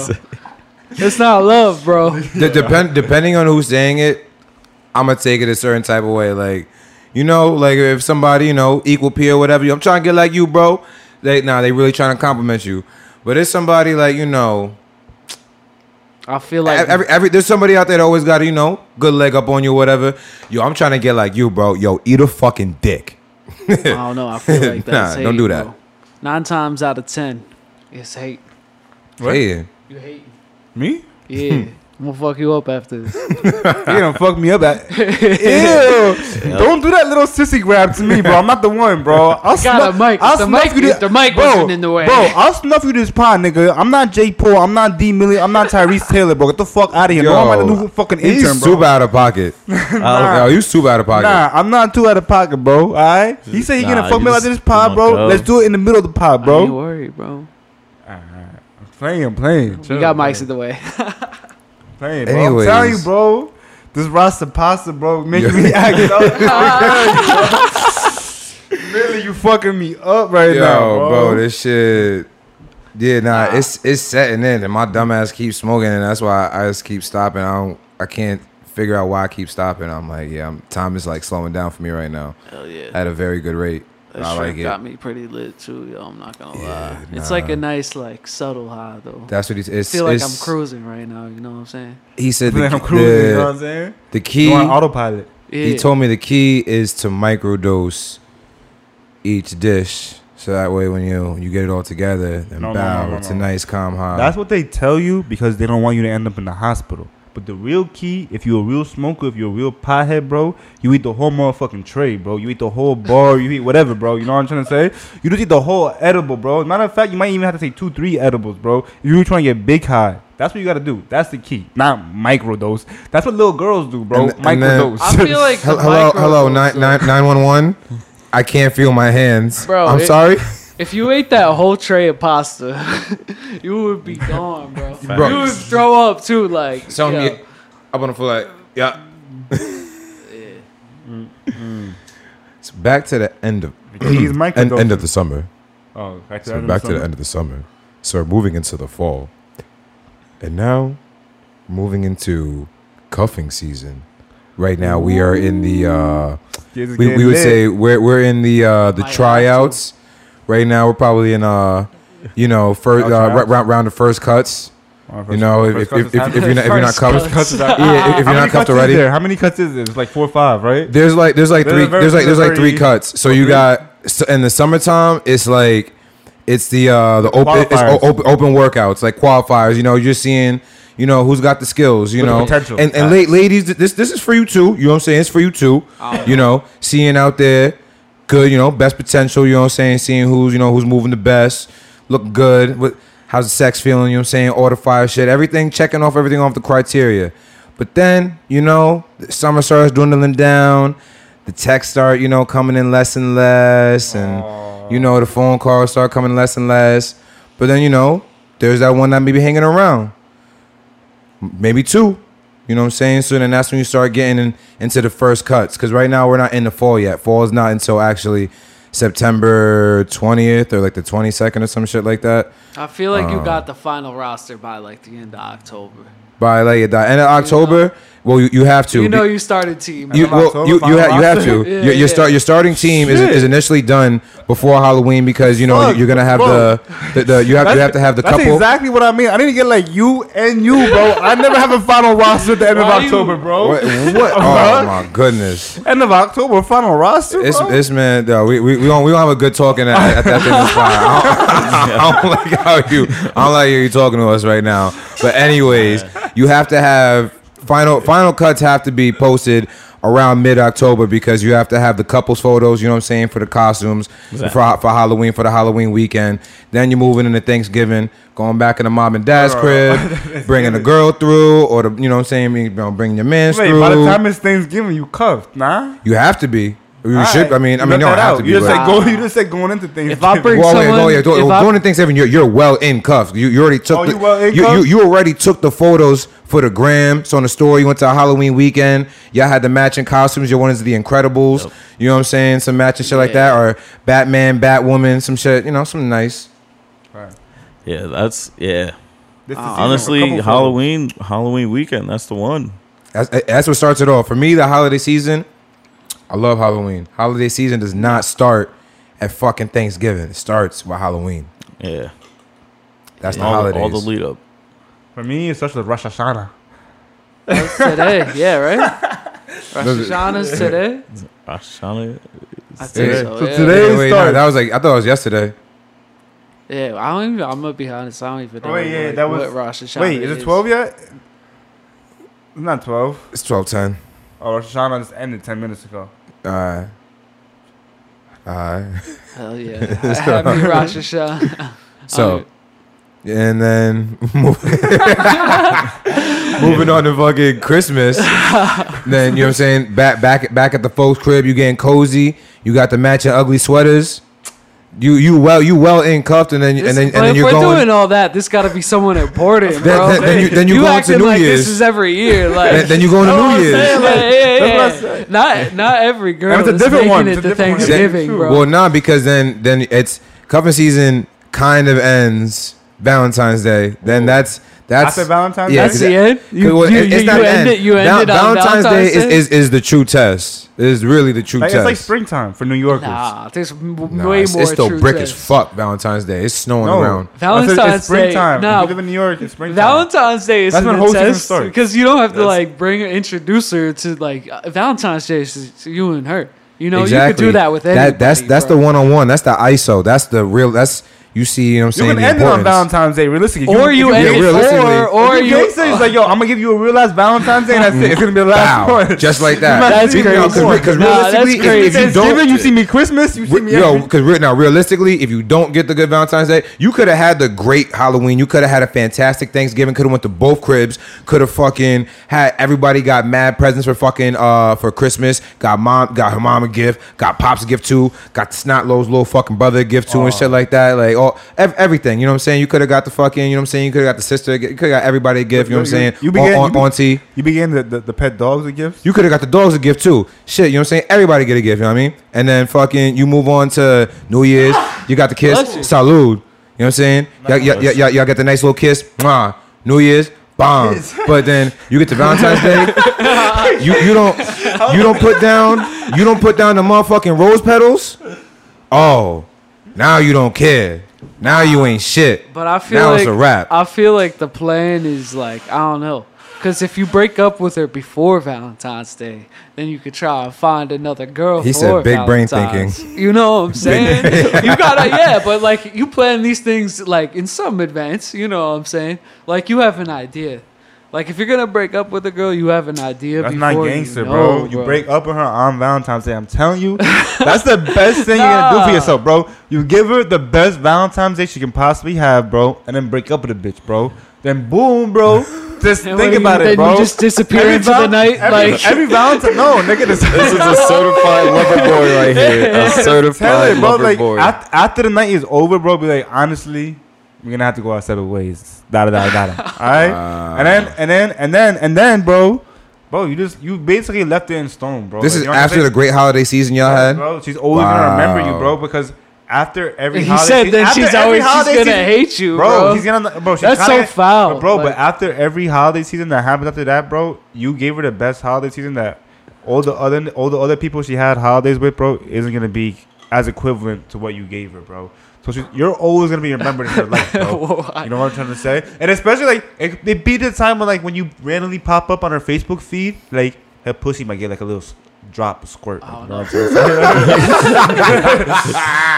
It's not love, bro. De- depend depending on who's saying it, I'm gonna take it a certain type of way. Like, you know, like if somebody, you know, equal peer, or whatever. I'm trying to get like you, bro. They nah, they really trying to compliment you. But it's somebody like you know, I feel like every, every there's somebody out there that always got you know good leg up on you, whatever. Yo, I'm trying to get like you, bro. Yo, eat a fucking dick. I don't know. I feel like (laughs) that's Nah, hate, don't do that. bro. Nine times out of ten, it's hate. What? Yeah. You hate. Me? Yeah, (laughs) I'm gonna fuck you up after this. (laughs) You don't fuck me up at (laughs) Ew. Don't do that little sissy grab to me, bro. I'm not the one, bro. (laughs) I'll Got a mic. I'll The snuff mic- you this- the mic bro, wasn't in the way. Bro, I'll snuff you this pie, nigga. I'm not Jay Paul. I'm not D. Millie. I'm not Tyrese Taylor, bro. Get the fuck out of here, bro. I'm not the new fucking he's intern, bro. super out of pocket. Uh, yo, you super out of pocket. Nah, I'm not too out of pocket, bro. All right. He said he Nah, gonna fuck me like just this pod, bro. go. Let's do it in the middle of the pod, I ain't bro. worried, bro. I'm playing, I'm playing. We Chill, got mics in the way. Playing, bro. I'm Anyways. telling you, bro. This Rasta pasta, bro, making Yeah. me act up. (laughs) (laughs) really, you fucking me up right Yo, now, bro. bro. this shit. Yeah, nah, ah. it's it's setting in, and my dumb ass keeps smoking, and that's why I just keep stopping. I don't, I can't figure out why I keep stopping. I'm like, yeah, I'm, time is like slowing down for me right now Hell yeah. at a very good rate. That I shit like it. got me pretty lit too, yo. I'm not gonna Yeah, lie. It's like a nice, like subtle high though. That's what he's. I It's, feel like I'm cruising right now. You know what I'm saying? He said Like the, I'm cruising, you know what I'm saying? the key. You on autopilot. Yeah. He told me the key is to microdose each dish, so that way when you you get it all together, then No, no, bow, no, no, it's a nice calm high. That's what they tell you because they don't want you to end up in the hospital. But the real key, if you're a real smoker, if you're a real pothead, bro, you eat the whole motherfucking tray, bro. You eat the whole bar, you eat whatever, bro. You know what I'm trying to say? You just eat the whole edible, bro. Matter of fact, you might even have to take two, three edibles, bro. If you're trying to get big high. That's what you gotta do. That's the key. Not microdose. That's what little girls do, bro. And- and then- microdose. I feel (laughs) like hello, micro hello, dose, nine though. nine nine one one. I can't feel my hands, Bro, I'm it- sorry, If you ate that whole tray of pasta, (laughs) you would be gone, bro. (laughs) Bro. You would throw up too, like. So yo. me, I'm on the floor like, yeah. (laughs) So back to the end of He's (clears throat) end, end of the summer. Oh, back to, So the end back of to the summer. end of the summer. So we're moving into the fall, and now moving into cuffing season. Right now we are in the. uh we, we would lit. say we're we're in the uh the Might have tryouts. Right now we're probably in uh you know first uh, tryouts? round round the first cuts. You know if first if, if, if, you're not if you're not First cuffed, cuts. Cuts is out. (laughs) yeah, if How you're many not cuffed cuts is already, there? How many cuts is it? It's like four or five, right? there's like there's like There's three there's like there's like three cuts. So you three? got so in the summertime it's like it's the uh the open it's open open workouts like qualifiers. You know you're seeing you know who's got the skills. You With know potential. and and Facts. ladies this this is for you too. You know what I'm saying? It's for you too. Oh. You know seeing out there good. You know best potential. You know what I'm saying? Seeing who's you know who's moving the best, look good. What how's the sex feeling? You know what I'm saying? Order fire shit. Everything checking off everything off the criteria. But then, you know, the summer starts dwindling down. The texts start, you know, coming in less and less. And, you know, the phone calls start coming less and less. But then, you know, there's that one that may be hanging around. Maybe two. You know what I'm saying? So then that's when you start getting in, into the first cuts. Because right now we're not in the fall yet. Fall is not until actually September 20th or like the 22nd or some shit like that. I feel like you Uh. got the final roster by like the end of October. By like the end of October, well, you, you have to. You know you started team. You, well, October, you, you, final ha- you have to. roster? (laughs) Yeah, your, your, yeah. start, your starting team is, is initially done before Halloween because you know Fuck, you're gonna have the, the, the you have you have to have the that's couple. exactly what I mean. I need to get like you and you, bro. I never have a final roster at the end of Why you- October, bro. What? what? (laughs) Oh my goodness! End of October, final roster, It's bro. it's man. though, we we we don't we don't have a good talking at, at that business spot. I don't, (laughs) I don't like how you I don't like how you talking to us right now. But anyways, you have to have final final cuts have to be posted around mid October because you have to have the couples photos. You know what I'm saying for the costumes Exactly. for for Halloween for the Halloween weekend. Then you're moving into Thanksgiving, going back in the mom and dad's crib, (laughs) bringing the girl through, or the you know what I'm saying, you know, bringing your man Wait, through. by the time it's Thanksgiving, you cuffed, nah. you have to be. You All should. right. I mean, I You mean, you let have out. to be. You just but- said go. You just said going into things. If I bring well, wait, someone- oh, yeah, don't- if I- going to Thanksgiving, you're, you're well in cuffs. You, you already took Oh, the, you well in you, you, cuffs? you already took the photos for the gram. So on the story, you went to a Halloween weekend. Y'all had the matching costumes. Your one is the Incredibles. You know what I'm saying? Some matching shit like that, or Batman, Batwoman, some shit. You know, some nice. Right. Yeah, that's yeah. This is Uh, Honestly. Halloween Halloween weekend. That's the one. That's, that's what starts it all. For me, the holiday season, I love Halloween. Holiday season does not start at fucking Thanksgiving. It starts with Halloween. Yeah, That's the all, holidays. all the lead up. For me, it starts with Rosh Hashanah. Oh, That's today, yeah, right? (laughs) Rosh Does it- Hashanah's today. Rosh Hashanah. I think Yeah. so. So yeah. today- Wait, wait, no, that was like I thought it was yesterday. Yeah, I don't even. I'm gonna be honest. I don't even know. Oh, wait, yeah, like, that was- what Rosh Hashanah Wait, is it 12 yet? It's not 12. It's twelve ten. Oh, Rosh Hashanah just ended 10 minutes ago. Uh, uh, Hell yeah! Happy Rosh Hashanah. so, (laughs) and then (laughs) moving on to fucking Christmas. then you know what I'm saying. Back back back at the folks' crib, you getting cozy. You got the matching ugly sweaters. You you well you well in cuffed, and then This- and then and then you're we're going. doing all that, this got to be someone important, bro. then- then you- then you go into acting New like Year's. This is every year, like then, then you go into That's what New Year's. saying, like, yeah, yeah, that's yeah. Not not every girl it's a different one. it It's a to different one. Thanksgiving, True. bro. Well, not because then then it's cuffing season kind of ends Valentine's Day. Then that's that's After Valentine's yeah, That's 'cause the end. You, well, you, it- you, not you end end. it. You Val- ended on Valentine's, Day is, Day? is is the true test. Is really the true Like, test. it's like springtime for New Yorkers. Nah, there's Nah, way it's, more. it's still true brick tests. as fuck. Valentine's Day. It's snowing No, around. Valentine's it's springtime. Day, If nah. you live in New York, it's springtime. Valentine's Day is That's when the whole test starts. because you don't have to like bring an introducer to like uh, Valentine's Day is you and her. You know, exactly. you could do that with anybody. that. That's that's bro. the one on one. That's the ISO. That's the real. That's you see. You know what I'm saying? You saying? can the end it on. Valentine's Day, realistically. Or if you if end it, realistically- or or you you. gangster, it's like, yo, I'm gonna give you a real last Valentine's Day, and that's it. It's gonna be the last Bow. one. Just like that. (laughs) That's You know, crazy. Because Nah, that's realistically, if- crazy. if, you don't, Thanksgiving, you see me Christmas, you see me Yo, because re- now realistically, if you don't get the good Valentine's Day, you could have had the great Halloween. You could have had a fantastic Thanksgiving. Could have went to both cribs. Could have fucking had everybody got mad presents for fucking uh for Christmas. Got mom, got her mom a gift. Got pops a gift too. Got the snot Lowe's little fucking brother a gift too and shit like that. Like all ev- everything. You know what I'm saying? You could have got the fucking. You know what I'm saying? You could have got the sister. You could have got everybody a gift. You know what I'm saying? You began- Au- you be- auntie. You began the, the, the pet dogs a gift. You could have got the dogs a gift too. Shit, you know what I'm saying? Everybody get a gift, you know what I mean? And then fucking you move on to New Year's. You got the kiss. Bless you. Salud. You know what I'm saying? Y'all, y'all, y'all, y'all- y'all get the nice little kiss. Mwah. New Year's. Bomb. (laughs) But then you get to Valentine's Day. (laughs) You you don't you don't put down you don't put down the motherfucking rose petals. Oh, now you don't care. Now you ain't shit. But I feel now like it's a wrap. I feel like the plan is like I don't know. Because if you break up with her before Valentine's Day, then you could try and find another girl. He for said big brain thinking. You know what I'm saying? you gotta, yeah. But like you plan these things like in some advance. You know what I'm saying? Like you have an idea. Like if you're gonna break up with a girl, you have an idea. That's before not you gangster, know, bro. You break up with her on Valentine's Day. I'm telling you, (laughs) that's the best thing you're gonna do for yourself, bro. You give her the best Valentine's Day she can possibly have, bro, and then break up with a bitch, bro. Then boom, bro. (laughs) Just And think about you- it, then bro. you just disappear Every into the val- night, every, like every Valentine. No, nigga, this, (laughs) This is a certified lover boy right here. A Tell certified it, bro. lover Like boy. after, after the night is over, bro. Be like, honestly, we're gonna have to go our separate ways. Da da da da. da. (laughs) All right, Wow. Uh, and then and then and then and then, bro, bro, you just you basically left it in stone, bro. This Like, is you know what I'm after the great holiday season y'all Yeah, had. bro. She's always gonna remember you, bro, because after every he holiday, said that after she's always she's gonna season- hate you, bro. bro. He's gonna, bro. She's That's so foul, but bro. like- but after every holiday season that happens after that, bro, you gave her the best holiday season that all the other all the other people she had holidays with, bro, isn't gonna be as equivalent to what you gave her, bro. So she's, you're always gonna be remembered in her life, bro. (laughs) Whoa, You know what I'm trying to say? And especially like it, it be the time when like when you randomly pop up on her Facebook feed, like her pussy might get like a little drop a squirt. Like, Oh, you know what I'm saying? Oh,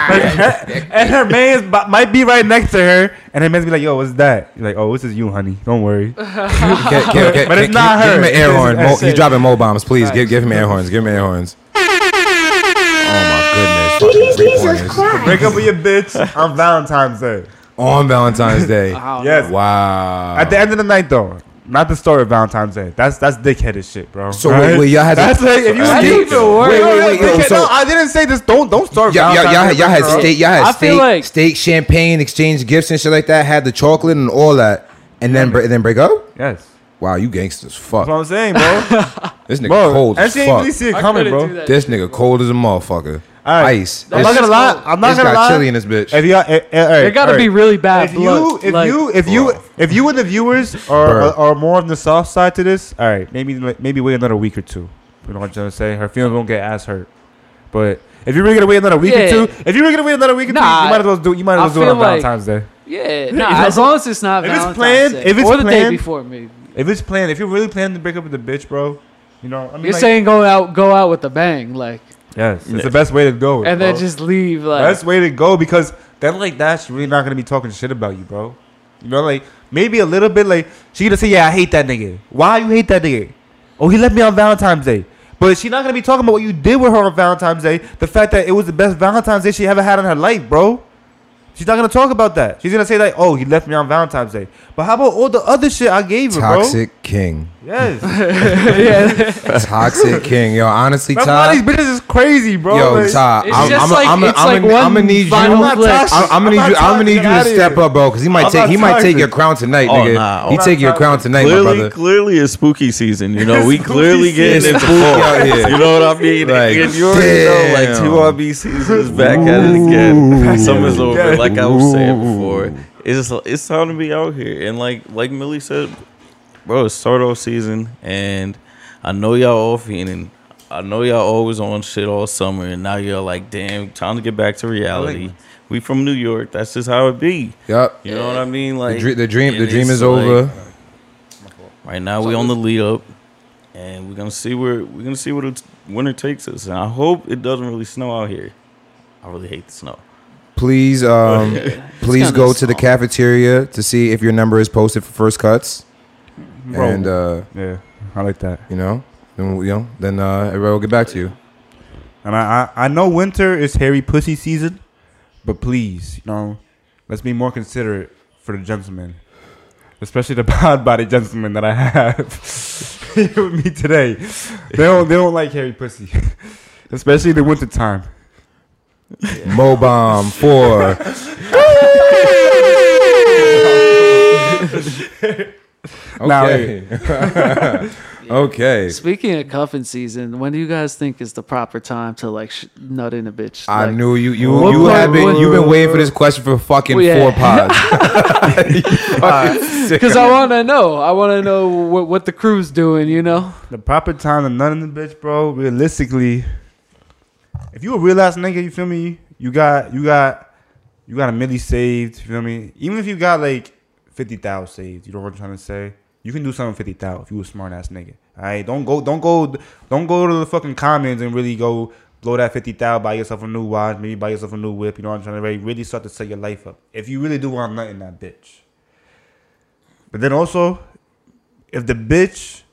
(laughs) and her man might be right next to her, and her man's be like, "Yo, what's that?" You're like, "Oh, this is you, honey. Don't worry." (laughs) Get- get- get- But it's get- not give her. him an air It's- horn. Mo, he's dropping mo bombs. Please give give him air horns. Give him air horns. My! Fucking three pointers. Christ. Break up with your bitch on Valentine's Day. on Valentine's Day. (laughs) I Yes. Wow. At the end of the night, though, not the story of Valentine's Day. That's that's dickheaded shit, bro. So wait, wait, y'all had to- That's like if you How had do even work? Wait, wait, wait, yo, dickhead- so- no, I didn't say this. Don't don't start. Y'all, y'all, y'all, had- y'all had steak, y'all had I steak, like- steak, champagne, exchange gifts and shit like that. Had the chocolate and all that, and then bre- and then break up. Yes, Wow, you gangsters, that's what. I'm saying, bro. (laughs) This nigga bro, cold as she ain't really fuck. see it I coming, couldn't bro. do that. This nigga cold as a motherfucker. All right. Ice. I'm That's not gonna lie. cold. I'm not it's gonna got lie. chili in this bitch. If you, got, eh, eh, all right, It got to all be really bad if you blood. if like, you if you if you and the viewers are, Bro. are are more on the soft side to this, all right, maybe maybe wait another week or two. You know what I'm trying to say? Her feelings won't get as hurt. But if you're really gonna wait another week Yeah. or two, if you're really gonna wait another week or two, Nah, you might as well do you might as I well do it feel on like- Valentine's Day. yeah, nah, as long as it's not if it's Valentine's planned- Day. if it's or the day planned- before, maybe. If it's planned, if you're really planning to break up with the bitch, bro, you know, I mean, You're like, saying go out, go out with a bang, like, yes, it's Yeah. the best way to go, and then just leave, like. best way to go because then like that's really not gonna be talking shit about you, bro. You know, like maybe a little bit like she gonna say, Yeah, I hate that nigga. Why you hate that nigga? Oh, he left me on Valentine's Day. But she's not gonna be talking about what you did with her on Valentine's Day. The fact that it was the best Valentine's Day she ever had in her life, bro. She's not gonna talk about that. She's gonna say like, "Oh, he left me on Valentine's Day." But how about all the other shit I gave her, Toxic king. Yes. (laughs) yeah, Toxic king. Yo, honestly, That's why these bitches is crazy, bro. Yo, Like, Ty. It's I'm, just I'm, like- I'm, it's like I'm, I'm one gonna need you. final I'm, flick. toxic. I'm gonna need I'm you. not I'm gonna need you. Get to outta step here. up, bro, because he might I'm take. not He might take toxic. your crown tonight, Oh, nigga. nah, he I'm take not your crown toxic. tonight, my clearly, brother. clearly it's spooky season. You know, (laughs) we It's clearly spooky getting season. into It's fall. spooky out here. You know what I mean? Like, and you already know, like damn. TYB season is back at it again. Summer's over. again. Like I was saying before, it's it's time to be out here. And like like Millie said, bro, it's start off season, and I know y'all all feeling. I know y'all always on shit all summer, and now y'all like, damn, time to get back to reality. We from New York. That's just how it be. Yup. You know what I mean? The, Like the dream. The dream is like- over. Right now, we on the lead up, and we're gonna see where we're gonna see what it, winter takes us. And I hope it doesn't really snow out here. I really hate the snow. Please, um, (laughs) please go to the cafeteria to see if your number is posted for first cuts, Bro. and uh, yeah, I like that. you know, then you know, then uh, everybody will get back to you. And I, I I know winter is hairy pussy season, but please, you know, let's be more considerate for the gentlemen, especially the (laughs) bod body gentlemen that I have here (laughs) with me today. They don't they don't like hairy pussy, especially in the winter time. Mo bomb four. (laughs) Now, Okay. (laughs) okay. Speaking of cuffing season, when do you guys think is the proper time to like sh- nut in a bitch? I Like, knew you. You What you part- have been what- you've been waiting for this question for fucking Well, yeah. four pods. You (laughs) fucking uh, sick. Because I want to know. I want to know what, what the crew's doing, you know? The proper time to nut in the bitch, bro. Realistically, if you a real ass nigga, you feel me? You got you got you got a milli saved. You feel me? Even if you got like fifty thousand saved, you know what I'm trying to say. You can do something fifty thousand if you a smart ass nigga. All right, don't go, don't go, don't go to the fucking comments and really go blow that fifty thousand, buy yourself a new watch, maybe buy yourself a new whip. You know what I'm trying to say? Really start to set your life up. If you really do want nothing that bitch. But then also, if the bitch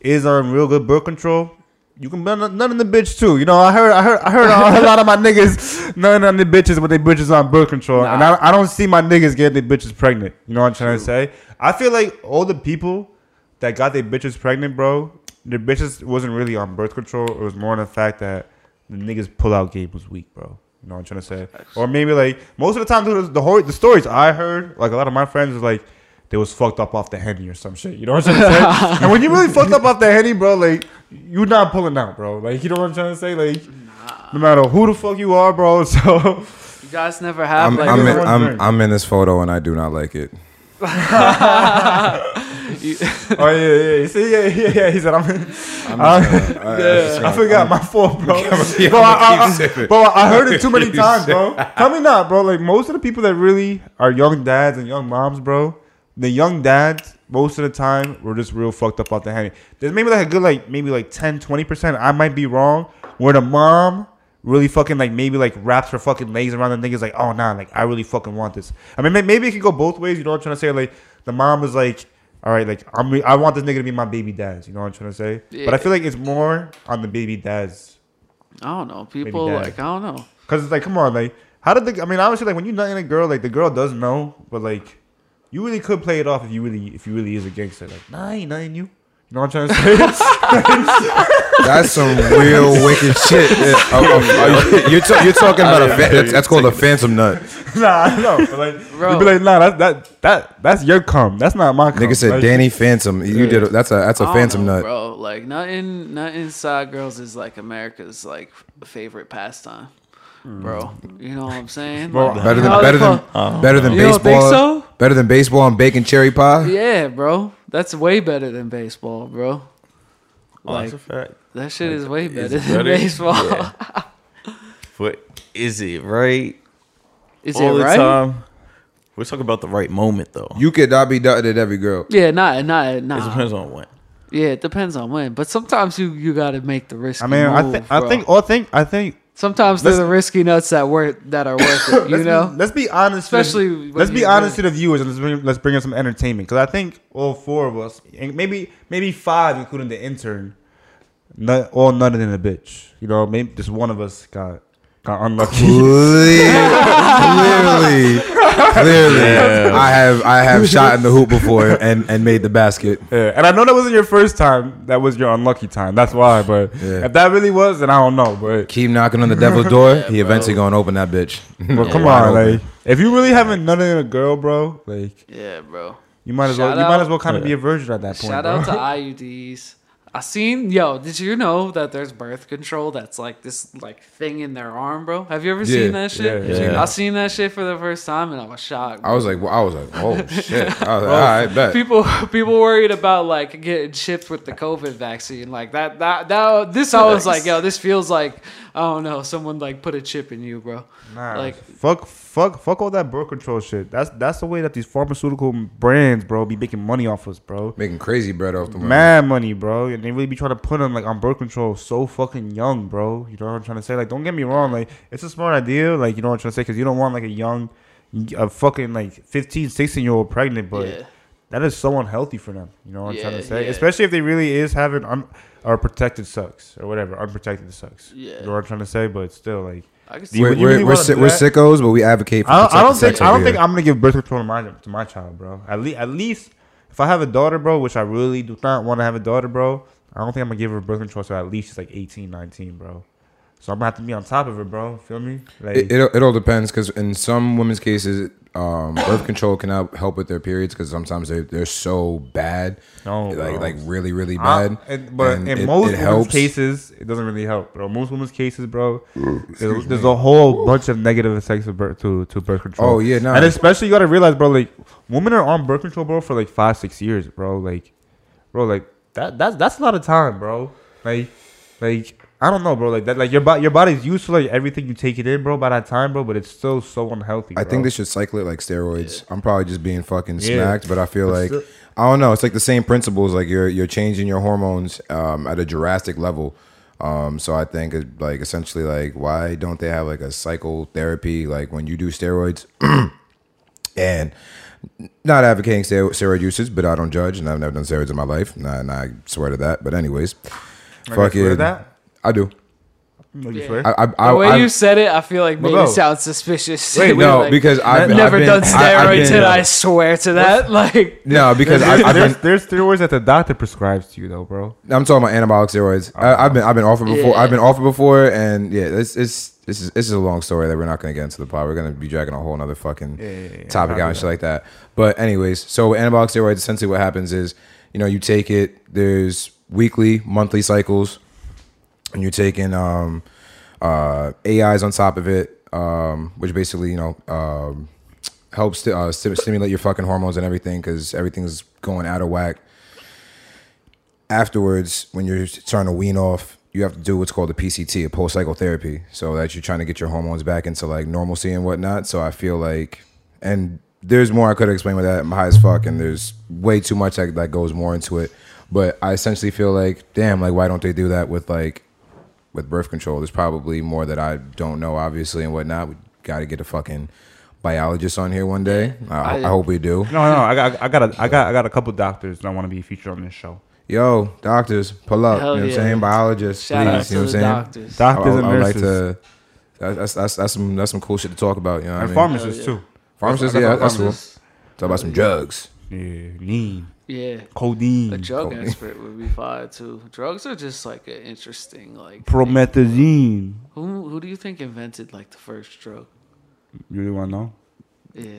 is on real good birth control, you can none, none of the bitch too. You know, I heard, I heard, I heard a lot of my niggas (laughs) none of the bitches with their bitches on birth control, and I, I don't see my niggas getting their bitches pregnant. You know what I'm trying to say? I feel like all the people that got their bitches pregnant, bro, their bitches wasn't really on birth control. It was more on the fact that the niggas pull out game was weak, bro. You know what I'm trying to say? Or maybe like most of the time, the the, the stories I heard, like a lot of my friends was like they was fucked up off the henny or some shit. You know what I'm trying to say? (laughs) and when you really fucked up off the henny, bro, like you're not pulling out, bro. Like you know what I'm trying to say? Like no matter who the fuck you are, bro. (laughs) So You guys never have I'm like I'm, in, I'm. I'm in this photo and I do not like it. (laughs) oh yeah, yeah. You see, yeah, yeah, yeah. He said I'm. I, I forgot my fault, bro. yeah, bro, I'ma I, keep I, sipping. bro, I heard it too many times, bro. Tell me not, bro. Like most of the people that really are young dads and young moms, bro. The young dads most of the time we're just real fucked up out the henny. There's maybe like a good like maybe like 10, 20 percent. I might be wrong. Where the mom really fucking like maybe like wraps her fucking legs around the niggas like oh nah like I really fucking want this. I mean may- maybe it could go both ways. You know what I'm trying to say? Like the mom is like. All right, like I'm, re- I want this nigga to be my baby dad. You know what I'm trying to say? But I feel like it's more on the baby dads I don't know. People like I don't know. Cause it's like, come on, like, how did the? I mean, obviously, like when you nutting a girl, like the girl does know, but like, you really could play it off if you really, if you really is a gangster. Like, nah, I ain't nutting you. You know what I'm trying to say? (laughs) That's some real wicked shit. (laughs) Yeah, oh, oh, oh, you're, ta- you're talking about a fa- that's, that's called a phantom nut. nah, I know. But like, Bro. you be like, nah, that's that that that's your cum. That's not my cum. Nigga said Like, Danny Phantom. You did a, that's a that's a I don't phantom know, nut. bro. Like nothing, nothing inside girls is like America's like favorite pastime, bro. You know what I'm saying? Bro, Like, Better than better than fuck- uh-huh. better than You don't think baseball. so? Better than baseball and bacon cherry pie. Yeah, bro. That's way better than baseball, bro. Oh, Like that's a fact. that shit is way better it than better? (laughs) baseball. Yeah. But is it right? Is all it the right? time? We're talking about the right moment though. You could not be nutted at every girl. Yeah, not not not. it depends on when. Yeah, it depends on when. But sometimes you you gotta make the risk. I mean, I think, I think, I think, I think. Sometimes they're let's- the risky nuts that worth that are worth it. (coughs) You let's know. be, let's be honest. to the- Especially when let's be honest really- to the viewers and let's bring let's bring in some entertainment because I think all four of us, and maybe maybe five, including the intern, nut, all nutted in a bitch. You know, maybe just one of us got got unlucky. Clearly, (laughs) clearly, I have I have shot in the hoop before and and made the basket. Yeah, and I know that wasn't your first time. That was your unlucky time. That's why. But Yeah. if that really was, then I don't know. But, Keep knocking on the devil's door. (laughs) he bro. eventually gonna open that bitch. but come (laughs) Wide on, like if you really haven't nutted in a girl, bro, like Yeah, bro. you might as Shout well you might as well kind of be a virgin at that point. Shout bro. out to (laughs) IUDs. I seen yo. Did you know that there's birth control that's like this like thing in their arm, bro? Have you ever Yeah, seen that shit? yeah, yeah. I seen that shit for the first time and I was shocked. I was like, well, I was like, oh (laughs) shit. I was like, all right, bet. people people worried about like getting chipped with the COVID vaccine. Like that that that this I was like, yo, this feels like I don't know, someone like put a chip in you, bro. Nah, Like- fuck, fuck, fuck all that birth control shit. That's that's the way that these pharmaceutical brands, bro, be making money off us, bro. Making crazy bread off the money. Mad money, bro, and they really be trying to put them like on birth control so fucking young, bro. You know what I'm trying to say? Like, don't get me wrong, like it's a smart idea, like you know what I'm trying to say, because you don't want like a young, a fucking like 15, 16 year old pregnant, but Yeah. that is so unhealthy for them. You know what I'm trying to say? yeah. Especially if they really is having un or protected sex or whatever, unprotected sex. Yeah. you know what I'm trying to say, but still like. I can see We're, you we're, really we're, si- we're sickos, but we advocate for I don't, I don't think I don't over think here. I'm gonna give birth control to my to my child, bro. At least at least if I have a daughter, bro, which I really do not want to have a daughter, bro. I don't think I'm gonna give her birth control so at least she's like 18, 19, bro. So I'm gonna have to be on top of it, bro. Feel me? Like It, it, it all depends because in some women's cases, um, (coughs) birth control cannot help, with their periods because sometimes they're, they're so bad, No, like bro. like really really I- bad. and- but and in it- most it women's cases, it doesn't really help, bro. Most women's cases, bro, there's, there's a whole bunch of negative effects of birth to to birth control. Oh, yeah, nah. and especially you gotta realize, bro, like women are on birth control, bro, for like five, six years, bro. Like, bro, like that that's that's a lot of time, bro. Like, like I don't know, bro. Like that, like your body, your body's used to like everything you take it in, bro. By that time, bro, but it's still so unhealthy. I bro. think they should cycle it like steroids. I'm probably just being fucking Yeah. smacked, but I feel But like still- I don't know. It's like the same principles. Like you're you're changing your hormones um, at a drastic level. Um, so I think it, like essentially like why don't they have like a cycle therapy like when you do steroids (clears throat) and not advocating steroid usage, but I don't judge and I've never done steroids in my life and I, and I swear to that. But anyways, Like, I swear to fucking that. I do. No, you Yeah. swear? I, I, The way I, you said it, I feel like made bro. it sound suspicious. wait (laughs) no like, because I've, I've never been- done I- I've steroids, been- and I swear to that. (laughs) Like, no because I, I've been there's, there's steroids that the doctor prescribes to you, though, bro. I'm talking about anabolic steroids. I, oh. I've been I've been offered before. Yeah. I've been offered before, and yeah, this is this is this is a long story that we're not going to get into the plot. We're going to be dragging a whole other fucking Yeah, yeah, yeah. topic out and shit like that. But anyways, so with anabolic steroids, essentially what happens is, you know, you take it. There's weekly, monthly cycles, and you're taking um, uh, AIs on top of it, um, which basically you know um, helps to, uh, sti- stimulate your fucking hormones and everything because everything's going out of whack afterwards, when you're trying to wean off, you have to do what's called a PCT, a post cycle therapy, so that you're trying to get your hormones back into like normalcy and whatnot. So I feel like, and there's more I could explain with that. I'm high as fuck, and there's way too much that, that goes more into it. But I essentially feel like, damn, like why don't they do that with like with birth control? There's probably more that I don't know, obviously, and whatnot. We got to get a fucking biologist on here one day. I, I, I- hope we do. No, no, I got, I got, a, I got, I got a couple doctors that I want to be featured on this show. Yo, doctors, pull up. Hell you know what. I'm saying? Biologists, Shout out please. to You know what I'm saying? doctors. Doctors I, and I would nurses like to. That's that's that's some that's some cool shit to talk about. You know what I and mean? pharmacists yeah. too. Pharmacists, yeah, the that's cool. pharmacists. Talk about some drugs. Yeah, lean, Yeah. codeine, A drug Cool. expert would be fine too. Drugs are just like an interesting like. promethazine. Who who do you think invented like the first drug? You really want to know? Yeah,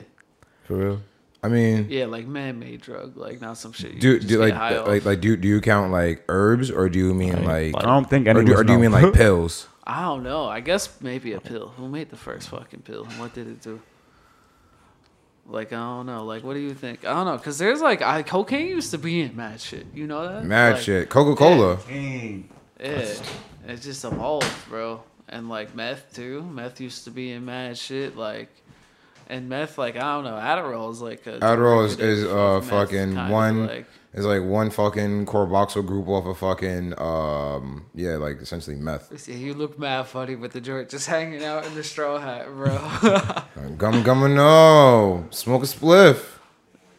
For real. I mean, yeah, like man-made drug, like not some shit. You do do like high off. like like do do you count like herbs or do you mean Like- like, like- I don't think or, do, or do you mean like (laughs) pills? I don't know. I guess maybe a pill. Who made the first fucking pill? And What did it do? Like I don't know. Like what do you think? I don't know. Cause there's like I cocaine used to be in mad shit. You know that? Mad Like, shit. Coca Cola. Dang. Yeah, it just evolved, bro. And like meth too. Meth used to be in mad shit. Like, and meth, like I don't know. Adderall is like a Adderall is, derivative is uh fucking one Like, is like one fucking carboxyl group off of fucking um yeah like essentially meth. see, you look mad funny with the joint just hanging out in the straw hat, bro. (laughs) Gum gum no smoke a spliff.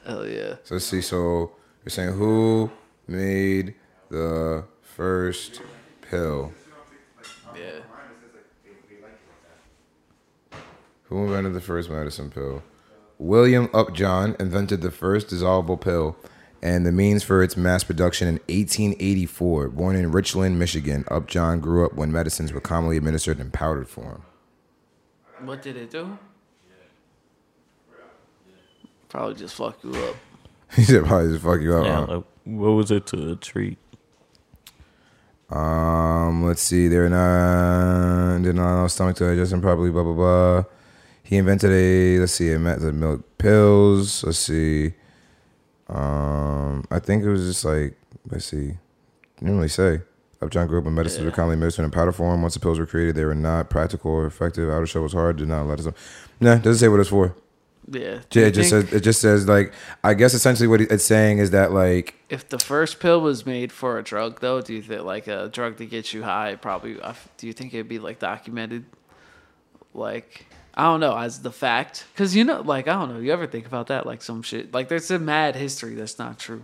Hell yeah. So let's see. So you're saying who made the first pill? Yeah. Who invented the first medicine pill? William Upjohn invented the first dissolvable pill and the means for its mass production in 1884. Born in Richland, Michigan, Upjohn grew up when medicines were commonly administered in powdered form. What did it do? Probably just fuck you up. (laughs) he said probably just fuck you up. Yeah, huh? like, what was it to treat? Um, let's see. They're not did not allow stomach to digest improperly. Blah blah blah. He invented a let's see a method milk pills. Let's see. Um, I think it was just like let's see. Didn't really say. Upjohn grew up in medicine Yeah. commonly administered in powder form. Once the pills were created, they were not practical or effective. Outer shell was hard. Did not let us. Nah, doesn't say what it's for. Yeah. Yeah, it just says it just says like I guess essentially what it's saying is that like if the first pill was made for a drug, though, do you think like a drug to get you high? Probably. Do you think it'd be like documented? Like I don't know, as the fact, because you know, like I don't know. You ever think about that? Like some shit. Like there's a mad history that's not true.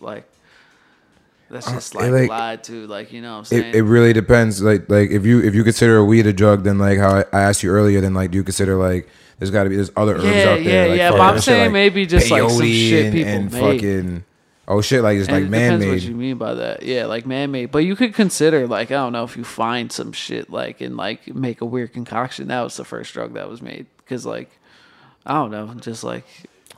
Like that's Uh, just like, like- lied to. Like you know what I'm saying? it, it really depends. Like like if you if you consider a weed a drug, then like how I, I asked you earlier, then like do you consider like there's got to be there's other herbs Yeah, out there. yeah, like, yeah, but I'm saying maybe just, like, some shit and, people and made. fucking oh shit like it's And like it man depends what you mean by that. Yeah, like man made. But you could consider like I don't know if you find some shit like and like make a weird concoction. That was the first drug that was made because like I don't know, just like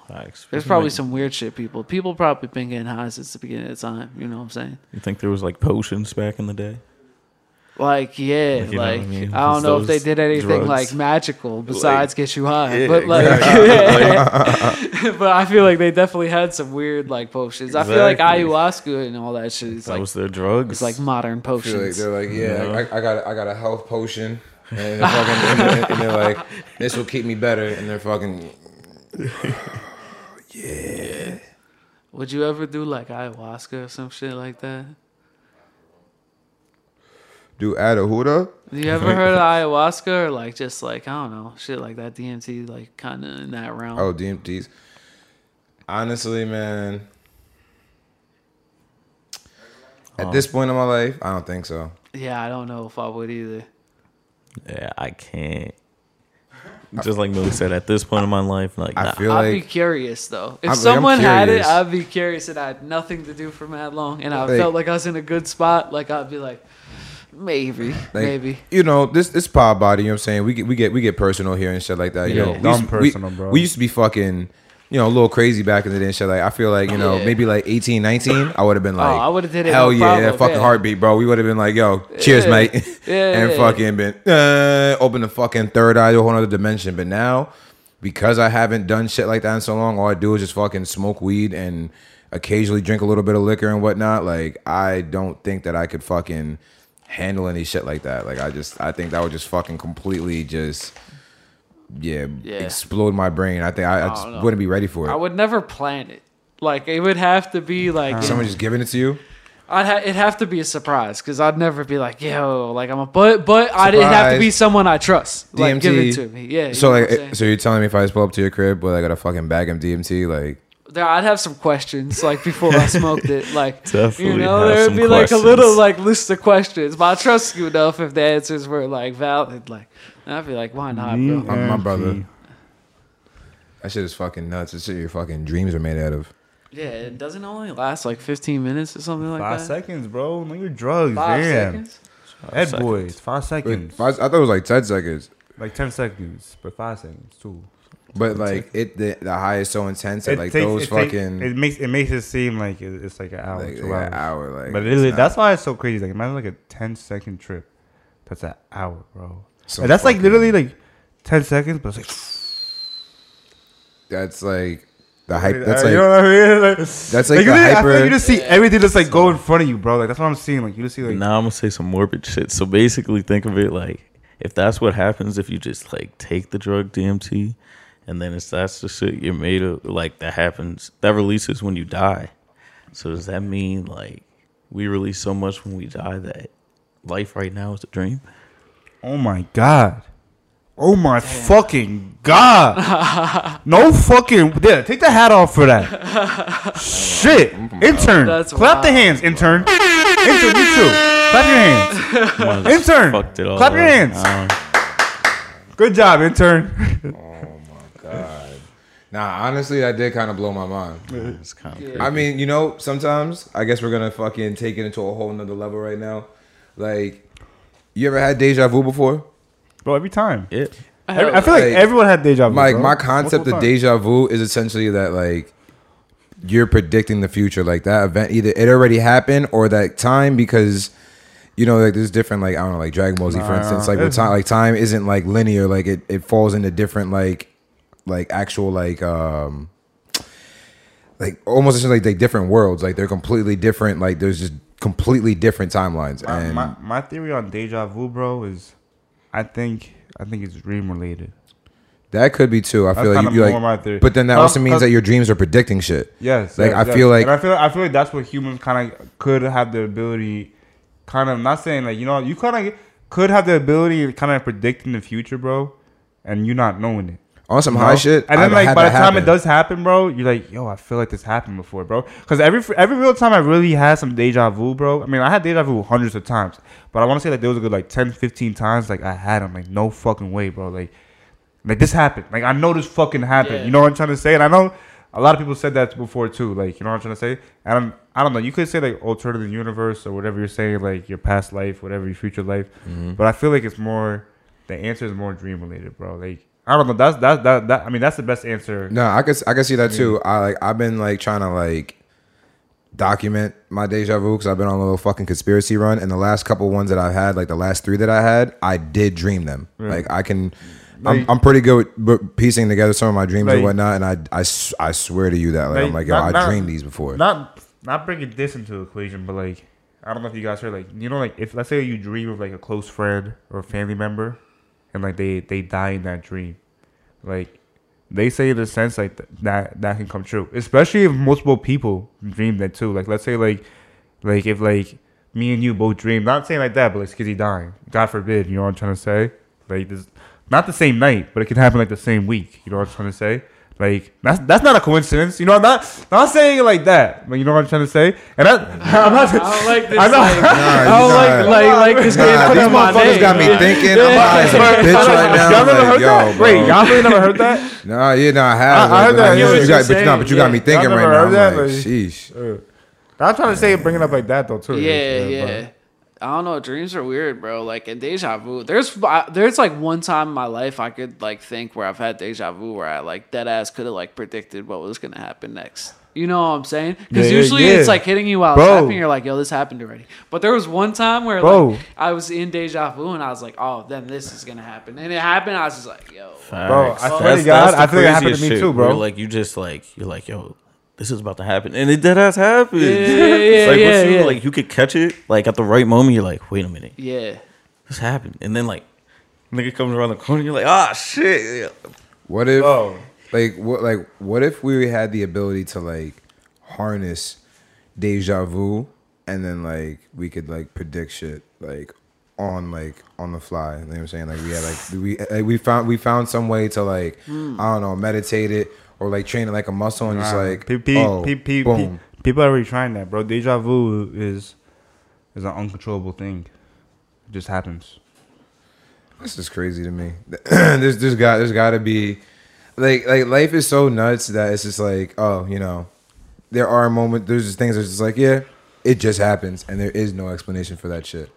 Facts. there's probably some weird shit people. People probably been getting high since the beginning of time. You know what I'm saying? You think there was like potions back in the day? Like yeah, Like, you know like I mean? I don't know if they did anything drugs. like magical besides get you high, Yeah, but like, exactly. (laughs) (laughs) but I feel like they definitely had some weird like potions. I feel like ayahuasca and all that shit is That like was their drugs. it's like modern I feel like potions. they're like yeah, Yeah. I, I got I got a health potion. And they're, fucking, and, they're, and they're like, this will keep me better. And they're fucking, (sighs) yeah. Would you ever do like ayahuasca or some shit like that? Do add a. You ever heard of ayahuasca or like just like I don't know shit like that DMT like kind of in that realm? Oh, DMTs. Honestly, man. At this oh. point in my life, I don't think so. Yeah, I don't know if I would either. yeah, I can't. Just like Millie said, at this point in my life, like I nah. feel I'd be curious though. If I'm- like, I'm someone had it. I'd be curious, and I had nothing to do for mad long, and I Like- felt like I was in a good spot. Like I'd be like, maybe, Like, maybe. You know, this this pod body, you know what I'm saying? We get we get we get personal here and shit like that. You Yeah. know, we Dumb used, we- bro. We used to be fucking, you know, a little crazy back in the day and shit. Like I feel like, you know, Yeah. maybe like 18, 19, I would have been like I would've did it Hell no yeah, problem, that fucking yeah. heartbeat, bro. We would have been like, yo, cheers, Yeah. mate. (laughs) Yeah, and yeah. fucking been uh, open the fucking third eye to a whole other dimension. But now, because I haven't done shit like that in so long, all I do is just fucking smoke weed and occasionally drink a little bit of liquor and whatnot. Like I don't think that I could fucking handle any shit like that. Like I just I think that would just fucking completely just yeah, Yeah. explode my brain. I think I, I I just know. wouldn't be ready for it. I would never plan it. Like it would have to be uh-huh. like Someone just giving it to you. I'd ha- it'd have to be a surprise because I'd never be like yo like I'm a but but I'd it'd have to be someone I trust like give it DMT. to me yeah. So like, what I'm saying? so you're telling me if I just pull up to your crib, well, I got a fucking bag of DMT, like. There, I'd have some questions like before I smoked it. (laughs) Like Definitely you know, there'd some be like a little like list of questions. But I trust you enough if the answers were like valid. Like I'd be like, why not, bro? I'm my brother. That shit is fucking nuts. This shit your fucking dreams are made out of. Yeah, it doesn't only last like 15 minutes or something like Five that. seconds, bro. Know your drugs. Five Damn. seconds. Head seconds. boys. Five Wait, seconds. five- I thought it was like ten seconds, Like ten seconds, but five seconds too. But like it, the, the high is so intense that like takes- those it take- fucking it makes it makes it seem like it's like an hour, like, two like hours. an hour, like. but it's it, that's why it's so crazy. Like imagine like a 10 second trip. That's an hour, bro. Some And that's like literally like ten seconds, but it's like That's like the hype. That's Uh, like you know what I mean? Like, that's like you the really- I feel hyper. like you just see everything just like go in front of you, bro. Like that's what I'm seeing. Like you just see like now I'm gonna say some morbid shit. So basically, think of it like if that's what happens if you just like take the drug DMT, and then it's that's the shit you're made of. Like that happens. That releases when you die. So does that mean like we release so much when we die that life right now is a dream? Oh my god. Oh my fucking god. (laughs) no fucking yeah, take the hat off for that. Shit. (laughs) Intern. That's Clap the hands, intern. intern, you too. Clap your hands. (laughs) Intern, fucked it all clap your hands. Good job, intern. Nah, honestly, that did kind of blow my mind. it's kind of I mean, you know, sometimes I guess we're gonna fucking take it into a whole nother level right now. Like, you ever had deja vu before? Bro, every time. yeah. Every- I feel like, Like, everyone had deja vu. Like bro. my concept of deja vu is essentially that like you're predicting the future. Like that event either it already happened or that time because you know like there's different like I don't know like Dragon Ball Z for Nah, instance like with it's- time like time isn't like linear like it, it falls into different like like actual like um like almost like they different worlds like they're completely different like there's just completely different timelines My, and my, my theory on deja vu, bro, is I think I think it's dream related. that could be too. I That's feel like you, like, but then that also means that your dreams are predicting shit. Yes, Like, yes, I yes. feel like- and I feel I feel like that's what humans kind of could have the ability, kind of not saying like you know you kind of could have the ability kind of predicting the future, bro, and you not knowing it. On some you high shit, and then I've like by the time happen. it does happen, bro, you're like, yo, I feel like this happened before, bro. Because every every real time I really had some deja vu, bro. I mean, I had deja vu hundreds of times, but I want to say like there was a good like 10, 15 times like I had them like no fucking way, bro. Like like this happened. Like I know this fucking happened. Yeah. You know what I'm trying to say? And I know a lot of people said that before too. Like you know what I'm trying to say? And I'm, I don't know. You could say like alternative universe or whatever you're saying, like your past life, whatever your future life. Mm-hmm. But I feel like it's more. The answer is more dream related, bro. Like I don't know. That's that that that. I mean, that's the best answer. No, I could I could see that too. I like I've been like trying to like document my deja vu because I've been on a little fucking conspiracy run, and the last couple ones that I've had, like the last three that I had, I did dream them. Like I can. I'm, I'm pretty good with with piecing together some of my dreams Like- and whatnot, and I, I, I swear to you that like, I'm Like, like yo, not- I not- dreamed these before. Not not bringing this into the equation, but like I don't know if you guys heard like you know like if let's say you dream of like a close friend or a family member, and like they they die in that dream, like they say in a sense like th- that that can come true, especially if multiple people dream that too. Like let's say like like if like me and you both dream, not saying like that, but like Skizzy dying, God forbid, you know what I'm trying to say? Like this, not the same night, but it can happen like the same week. You know what I'm trying to say? Like that's that's not a coincidence. You know, I'm not not saying it like that, but you know what I'm trying to say. And I, I'm not. I don't like this. I know. Like, I don't you like nah. like like this Nah, game these motherfuckers got me thinking. I'm high as a bitch right now. Y'all never Like, heard yo, that? bro. Wait, y'all really never heard that? Nah, yeah, no, I have. I- I heard that. I I know hear you got, but you know, but you got me thinking Y'all right never now. I'm like, Like- sheesh. I'm trying to say it bring it up like that though too. Yeah, yeah. I don't know. Dreams are weird, bro. Like in deja vu, there's I- there's like one time in my life I could like think where I've had deja vu where I like dead ass could have like predicted what was gonna happen next. You know what I'm saying? Because Yeah, yeah, usually yeah. it's like hitting you while Bro. it's happening. You're like, yo, this happened already. But there was one time where Bro. like I was in deja vu and I was like, oh, then this is gonna happen, and it happened. I was just like, yo, Bro, I Facts. swear to That's- God, that's I think it happened to me shit, too, bro. where, Like you just like you're like, yo, this is about to happen, and it dead ass happened. Yeah, yeah, (laughs) yeah, like, yeah, you, yeah. like you could catch it like at the right moment. You're like, wait a minute, yeah. this happened, and then like Nigga comes around the corner, you're like, ah, shit. What if Oh. like what like what if we had the ability to like harness deja vu and then like we could like predict shit like on like on the fly. You know what I'm saying? Like we had like we like, we found we found some way to like Hmm. I don't know meditate it or like train it like a muscle and just Nah, like oh, pe- pe- boom. people are already trying that, bro. Deja vu is is an uncontrollable thing. It just happens. This is crazy to me. (clears throat) there's there's got there's got to be like like life is so nuts that it's just like oh you know there are moments there's just things that's just like yeah it just happens and there is no explanation for that shit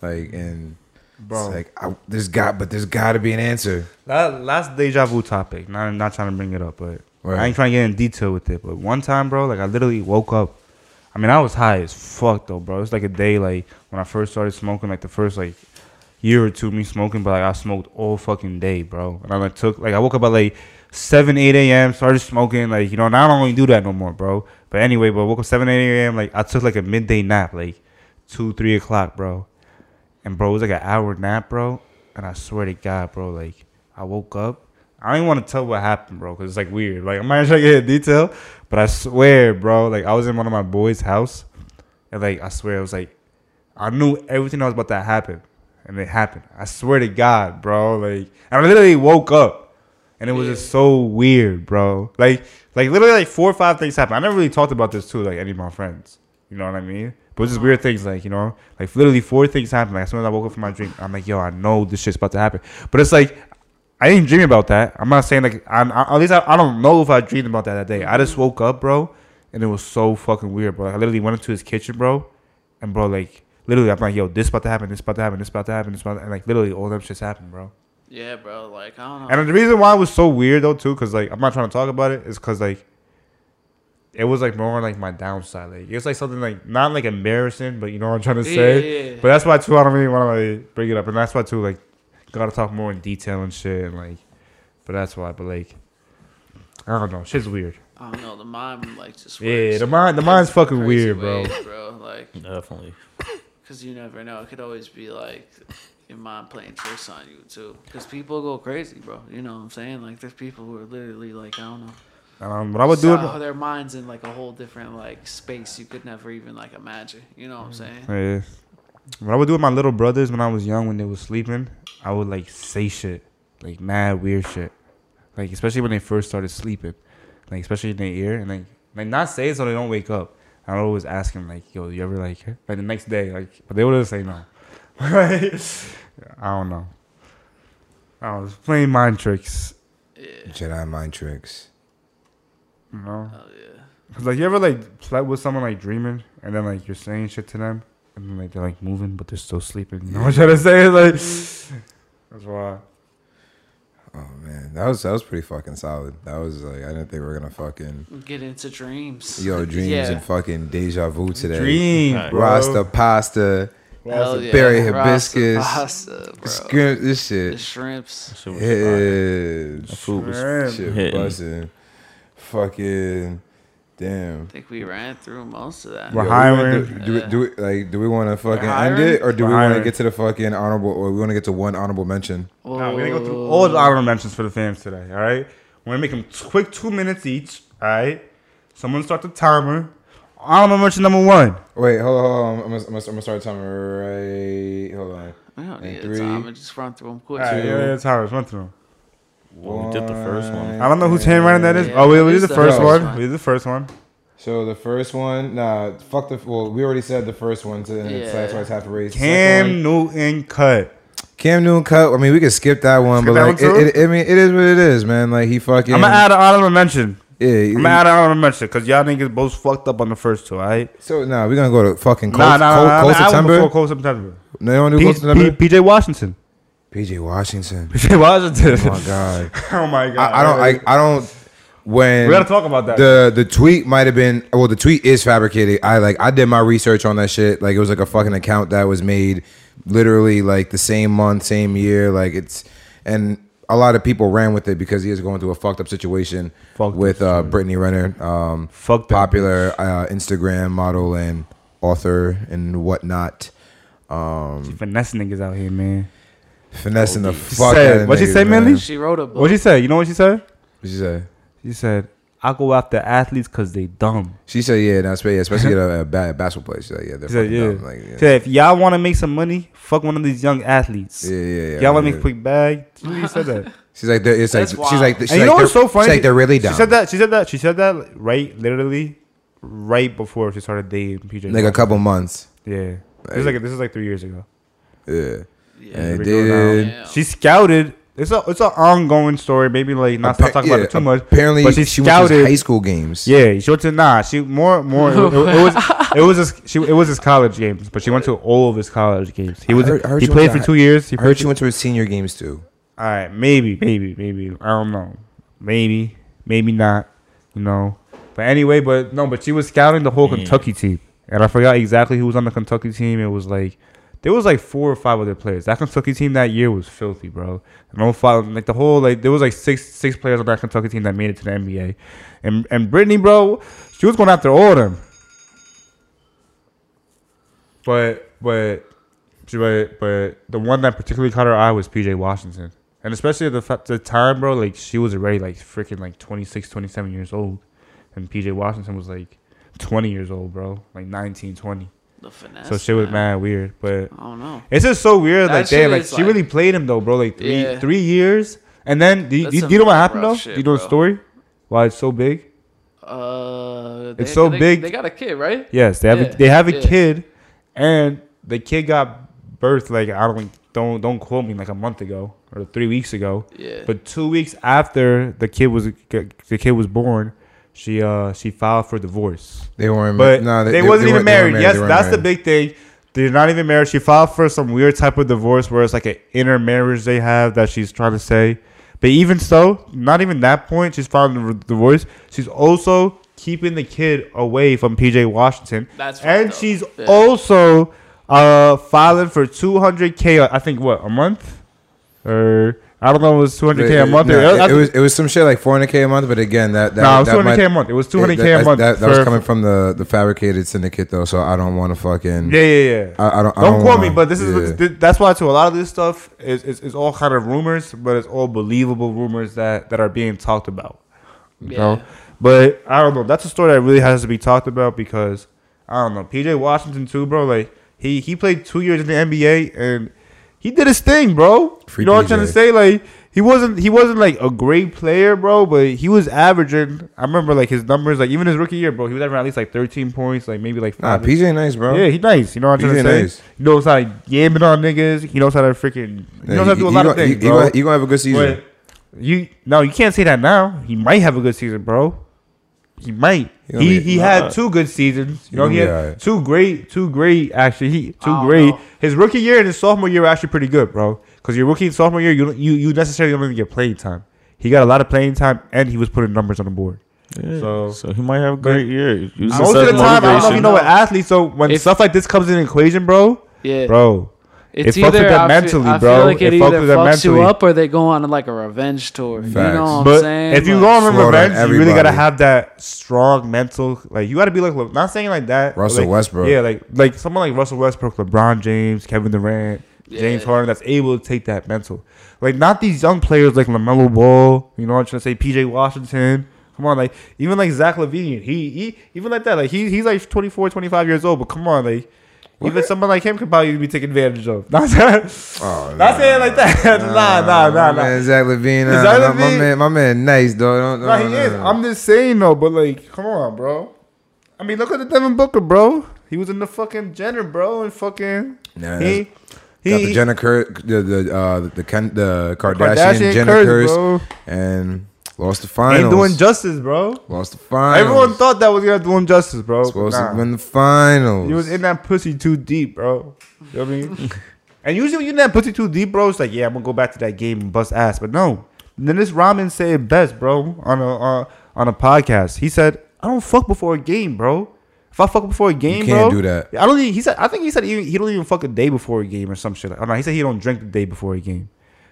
like and Bro. it's like I, there's got but there's got to be an answer. That last deja vu topic. Not not trying to bring it up, but Right. I ain't trying to get in detail with it. But one time, bro, like I literally woke up. I mean, I was high as fuck though, bro. It's like a day like when I first started smoking, like the first like year or two me smoking, but like I smoked all fucking day, bro. And I like took like I woke up at like seven, eight a.m. Started smoking, like you know. Now I don't really do that no more, bro. But anyway, but I woke up seven, eight a.m. Like I took like a midday nap, like two, three o'clock, bro. And bro, it was like an hour nap, bro. And I swear to God, bro, like I woke up. I don't even want to tell what happened, bro, because it's like weird. Like (laughs) I'm not trying to get into detail, but I swear, bro, like I was in one of my boys' house, and like I swear, it was like I knew everything that was about to happen, and it happened. I swear to God, bro. Like I literally woke up, and it was just so weird, bro. Like like literally like four or five things happened. I never really talked about this to like any of my friends. You know what I mean? But it's just weird things, like you know, like literally four things happened. Like as soon as I woke up from my dream, I'm like, yo, I know this shit's about to happen. But it's like I didn't dream about that. I'm not saying like I, I at least I, I don't know if I dreamed about that that day. I just woke up, bro, and it was so fucking weird, bro. Like, I literally went into his kitchen, bro, and bro, like literally, I'm like, yo, this about to happen, this about to happen, this about to happen, this about, to, and like literally all them shits happened, bro. Yeah, bro. Like I don't know. And the reason why it was so weird though, too, because like I'm not trying to talk about it, is because like it was like more like my downside. Like it's like something like not like embarrassing, but you know what I'm trying to say. Yeah, yeah. But that's why too I don't really want to like bring it up, and that's why too like gotta talk more in detail and shit, and like. But that's why. But like, I don't know. Shit's weird. I don't know. The mind like just Yeah, the mind, the mind's fucking crazy weird, bro. bro. Like, Definitely. cause you never know. It could always be like your mind playing tricks on you too. Cause people go crazy, bro. You know what I'm saying? Like, there's people who are literally like, I don't know. Um, what I would do. So their minds in like a whole different like space you could never even like imagine. You know what I'm saying? Yeah. What I would do with my little brothers when I was young, when they was sleeping, I would like say shit, like mad weird shit, like especially when they first started sleeping, like especially in their ear, and like like not say it so they don't wake up. I would always ask them like, "Yo, you ever like like the next day like?" But they would always say no. (laughs) I don't know. I was playing mind tricks, Yeah. Jedi mind tricks. You know. Hell yeah. Cause like you ever like slept with someone like dreaming, and then like you're saying shit to them, and then like they're like moving, but they're still sleeping. You know what I'm trying to say? Like that's why. Oh man, that was that was pretty fucking solid. That was like I didn't think we were gonna fucking Get into dreams. yo (laughs) dreams Yeah. and fucking deja vu today. Dream, Right. bro. Rasta pasta, Hell yeah. berry hibiscus, pasta, bro. scrimp, this The shit. shrimps. Shit was fire. Yeah, That food was Shrimp. shit hitting. Busting. Fucking damn. I think we ran through most of that. We're Yo, we hiring. wanna Do, do, we- do we like? Do we want to fucking end it, or do We're we want to get to the fucking honorable, or we want to get to one honorable mention? No, we're gonna go through all the honorable mentions for the fans today. All right, we're gonna make them quick two minutes each. All right, someone start the timer. Honorable mention number one. Wait, hold on, hold on. I'm gonna, I'm gonna, I'm gonna start the timer right. Hold on. I don't And need three, a time. Just run through them quick. All right, yeah, yeah, timers. Run through 'em. Well, we did the first one. I don't know whose handwriting that is. Yeah, oh, we, we did the the first first one. one. We did the first one. So the first one, nah, fuck the. Well, we already said the first one, so then it's Yeah. that's why it's half a race. The Cam second Newton cut. one- Cam Newton cut. I mean, we could skip that one, Skip but that like, one it, it, I mean, it is what it is, man. Like he fucking. I'm gonna add an honorable mention. Yeah. I'm he- gonna add an honorable mention because y'all niggas both fucked up on the first two. All right. so nah, we're gonna go to fucking cold, Nah, nah, cold, nah. cold nah, nah, September. Before cold September. no, you don't do P- cold September. P- PJ Washington. PJ Washington. (laughs) PJ Washington. Oh my god. (laughs) oh my god. I, I don't. I, I don't. When we gotta talk about that. the the tweet might have been well the tweet is fabricated i like i did my research on that shit like it was like a fucking account that was made literally like the same month same year like it's and a lot of people ran with it because he is going through a fucked up situation Fucked with uh brittany renner um Fuck popular uh instagram model and author and whatnot um Finesse niggas out here, man. Finessing the She fuck said- out of what'd she niggas, say, man. Millie? She wrote a book. What she said? You know what she said? What she say? She said, "I go after athletes because they dumb." She said, yeah, no, especially, especially at a, a ba- basketball place. She's like, yeah, they're She said, fucking "Yeah." dumb. Like, yeah. She said, "If y'all want to make some money, fuck one of these young athletes. yeah, yeah, yeah. y'all want to make a quick bag." She really said that. (laughs) She's like, they're- it's like, That's she's wild. like, she's and you like, know what's they're- so funny? She's like, they're really dumb. She said that. She said that. She said that right, literally, right before she started dating PJ. like a couple months. Yeah. This is like this is like three years ago. Yeah. Yeah. And Three years ago did. now. She scouted. It's a it's an ongoing story. Maybe like not stop Appa- talking about it too much. Apparently, but she she, went to scouted- high school games. Yeah, she went to nah. She more more. It, it- it was it was his, she it was his college games, but she went to all of his college games. He I was heard- I heard he played for to two years. He I heard she went to his senior games too. All right, maybe, maybe, maybe. I don't know. Maybe, maybe not. You know. But anyway, but no, but she was scouting the whole Yeah. Kentucky team, and I forgot exactly who was on the Kentucky team. It was like there was like four or five other players. That Kentucky team that year was filthy, bro. No five, like the whole like there was like six six players on that Kentucky team that made it to the NBA, and and Brittany, bro, she was going after all of them. But but but but the one that particularly caught her eye was PJ Washington. And especially at the, the time, bro, like she was already like freaking like 26, 27 years old. And PJ Washington was like 20 years old, bro. Like 19, 20. The finesse. so shit was man. mad weird. But I don't know. it's just so weird. That like, damn, like she like- really played him though, bro. Like three Yeah. three years. And then, do you, do you, know what happened though? shit, do you know the story? Why it's so big? Uh, It's so they, big. They got a kid, right? Yes, they have Yeah, a, they have a yeah. kid, and the kid got birthed like I don't don't don't quote me like a month ago or three weeks ago. Yeah. But two weeks after the kid was the kid was born, she uh she filed for divorce. They weren't. But no, they, wasn't even weren't- they weren't married. Yes, They weren't that's the big thing. They're not even married. She filed for some weird type of divorce where it's like an intermarriage they have that she's trying to say. But even so, not even that point, she's filing the divorce. She's also keeping the kid away from PJ Washington. That's fucked and up. she's Yeah. also uh filing for 200k I think what, a month? Or I don't know, it was 200k a month. No, it, it was it was some shit like 400k a month, but again, that that, no, it was 200k might- a month. It was 200k that, a month. That, that was coming from the the fabricated syndicate though, so I don't want to fucking. Yeah, yeah, yeah. I, I don't. I don't, quote wanna- me, but this is yeah. th- that's why too. A lot of this stuff is, is is all kind of rumors, but it's all believable rumors that that are being talked about. You Yeah. know? But I don't know. That's a story that really has to be talked about because I don't know. PJ Washington too, bro. Like he he played two years in the NBA and he did his thing, bro. Free you know what I'm trying to say? Like he wasn't he wasn't like a great player, bro, but he was averaging. I remember like his numbers, like even his rookie year, bro. He was averaging at least like 13 points, like maybe like Nah. PJ nice, bro. Yeah, he nice. You know what I'm trying to say? nice. He knows how to yamming on niggas. He knows how to freaking. He knows how to do a lot of gonna, things, He, bro. gonna, he gonna have a good season. But you no, you can't say that now. He might have a good season, bro. He might. He gonna He be- he had two good seasons. You know, He he gonna had be alright. two great, two great. Actually, he two oh, great. know. His rookie year and his sophomore year were actually pretty good, bro. Because your rookie and sophomore year, you don't- you you necessarily don't even get playing time. He got a lot of playing time, and he was putting numbers on the board. Yeah, So- so, he might have a great year. Most of the time, I don't know if you know what athletes. So when If- stuff like this comes in the equation, bro, Yeah. bro, It's It fucks with either them I mentally, feel, I bro. feel like it, It fucks either with them fucks you mentally. up or they go on like a revenge tour. You know what I'm But saying? if you Like, go on Slaughter revenge, you really gotta have that strong mental. Like you gotta be like, not saying like that. Russell like, Westbrook. Yeah, like like someone like Russell Westbrook, LeBron James, Kevin Durant, James Yeah. Harden, that's able to take that mental. Like not these young players like Lamelo Ball. You know what I'm trying to say? PJ Washington. Come on, like even like Zach LaVine. He he even like that. Like he he's like 24, 25 years old. But come on, like. Even someone like him could probably be taken advantage of. (laughs) Not, Oh, not saying like that. nah, nah, nah, my nah. Man, Zach LaVine. Nah, Zach my, my man, my man, nice though. Don't, he is. I'm just saying though, but like, come on, bro. I mean, look at the Devin Booker, bro. He was in the fucking Jenner, bro, and fucking Nah, he he got the Jenner Cur- the the uh, the Ken, the Kardashian, Kardashian Jenner curse, curse, and lost the finals. Ain't doing justice, bro. lost the finals. Everyone thought that was gonna do him justice, bro. supposed Nah. to win the finals. He was in that pussy too deep, bro. You know what I mean? (laughs) and usually when you're in that pussy too deep, bro, it's like, yeah, I'm gonna go back to that game and bust ass. But no. Then this Ramen said it best, bro, on a uh, on a podcast. He said, I don't fuck before a game, bro. If I fuck before a game, you can't bro, do that. I don't. Even, he said. I think he said he, he don't even fuck a day before a game or some shit. Oh no, he said he don't drink the day before a game,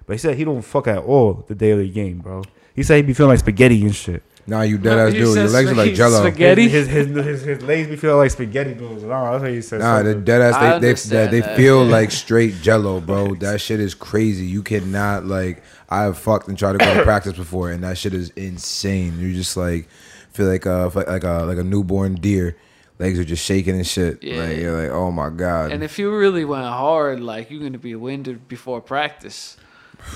but he said he don't fuck at all the day of the game, bro. He said he be feeling like spaghetti and shit. Nah, you dead ass dude. Your legs are like jello. spaghetti. His his his, his, his legs be feeling like spaghetti noodles. No, that's what he said. Nah, the dead ass they they, understand they, that. feel like (laughs) straight jello, bro. That shit is crazy. You cannot like I have fucked and tried to go to (coughs) practice before, and that shit is insane. You just like feel like a like a like a newborn deer. Legs are just shaking and shit. Yeah. Like you're like, oh my god. And if you really went hard, like you're gonna be winded before practice.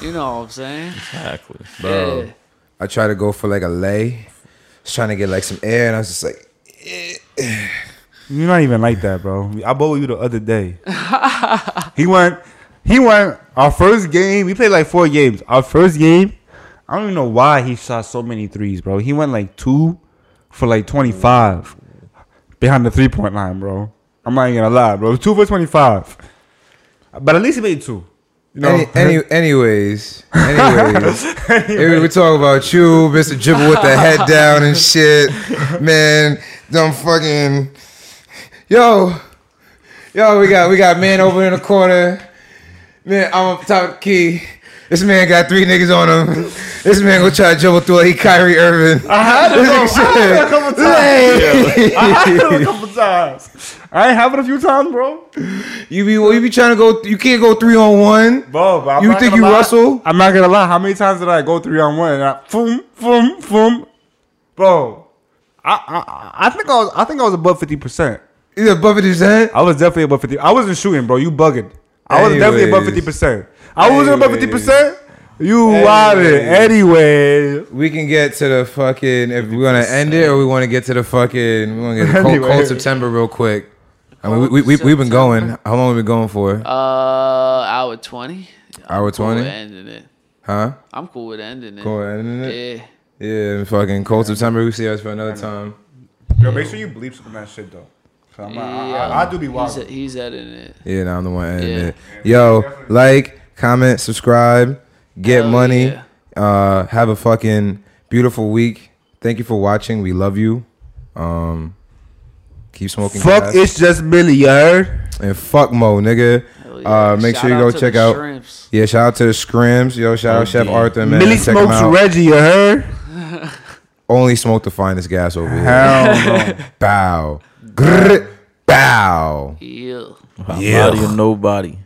You know what I'm saying? Exactly. Bro. Yeah. I tried to go for like a lay. was trying to get like some air, and I was just like, You're not even like that, bro. I bowled you the other day. (laughs) he went. He went. Our first game. We played like four games. Our first game. I don't even know why he shot so many threes, bro. He went like two for like twenty five behind the three point line, bro. I'm not even gonna lie, bro. Two for twenty five. But at least he made two. You know. Any, any, anyways, anyways, (laughs) we talk about you, Mr. Dribble with the head (laughs) down and shit. Man, dumb fucking yo, yo, we got we got man over in the corner. Man, I'm up top of the key. This man got three niggas on him. This man gonna try to dribble through it. He Kyrie Irving. I had it, bro. I had it a couple times. Hey. I had it a couple times. I ain't have it a few times, bro. You be you be trying to go. You can't go three on one. Bro, but I'm You think you lie. Russell? I'm not gonna lie. How many times did I go three on one? And I, boom, boom, boom, bro. I, I I think I was I think I was above fifty percent. He's above it his head. I was definitely above fifty. I wasn't shooting, bro. You bugging. I was definitely above fifty percent. I wasn't above fifty percent. You wild it. Anyway, We can get to the fucking if we're gonna end it or we want to get to the fucking we want to get to cold, Anyway. cold September real quick. I mean, we, we, we, we've been going. How long have we been going for? Uh, hour twenty. I'm Hour cool 20? with ending it. Huh? I'm cool with ending it. Go ahead, isn't it? Yeah. Yeah, fucking cold September. We see us for another time. yo, make sure you bleep some of that shit though. I'm not- I, Yeah. I, I do be He's, wild. he's editing it. Yeah, now I'm the one ending Yeah. it. Yo, like, comment, subscribe, get Hell money. yeah. Uh, have a fucking beautiful week. Thank you for watching. We love you. Um, keep smoking. Fuck, grass. it's just Millie, you heard? and fuck Mo, nigga. Yeah. Uh, make Shout sure you out go to check the out. Shrimps. Yeah, shout out to the Scrims. Yo, shout out Oh, Chef yeah. Arthur, man. Millie Check smokes. Reggie, you heard? (laughs) Only smoke the finest gas over here. Hell no. (laughs) Bow. Grr. Bow. Yeah. Body or nobody.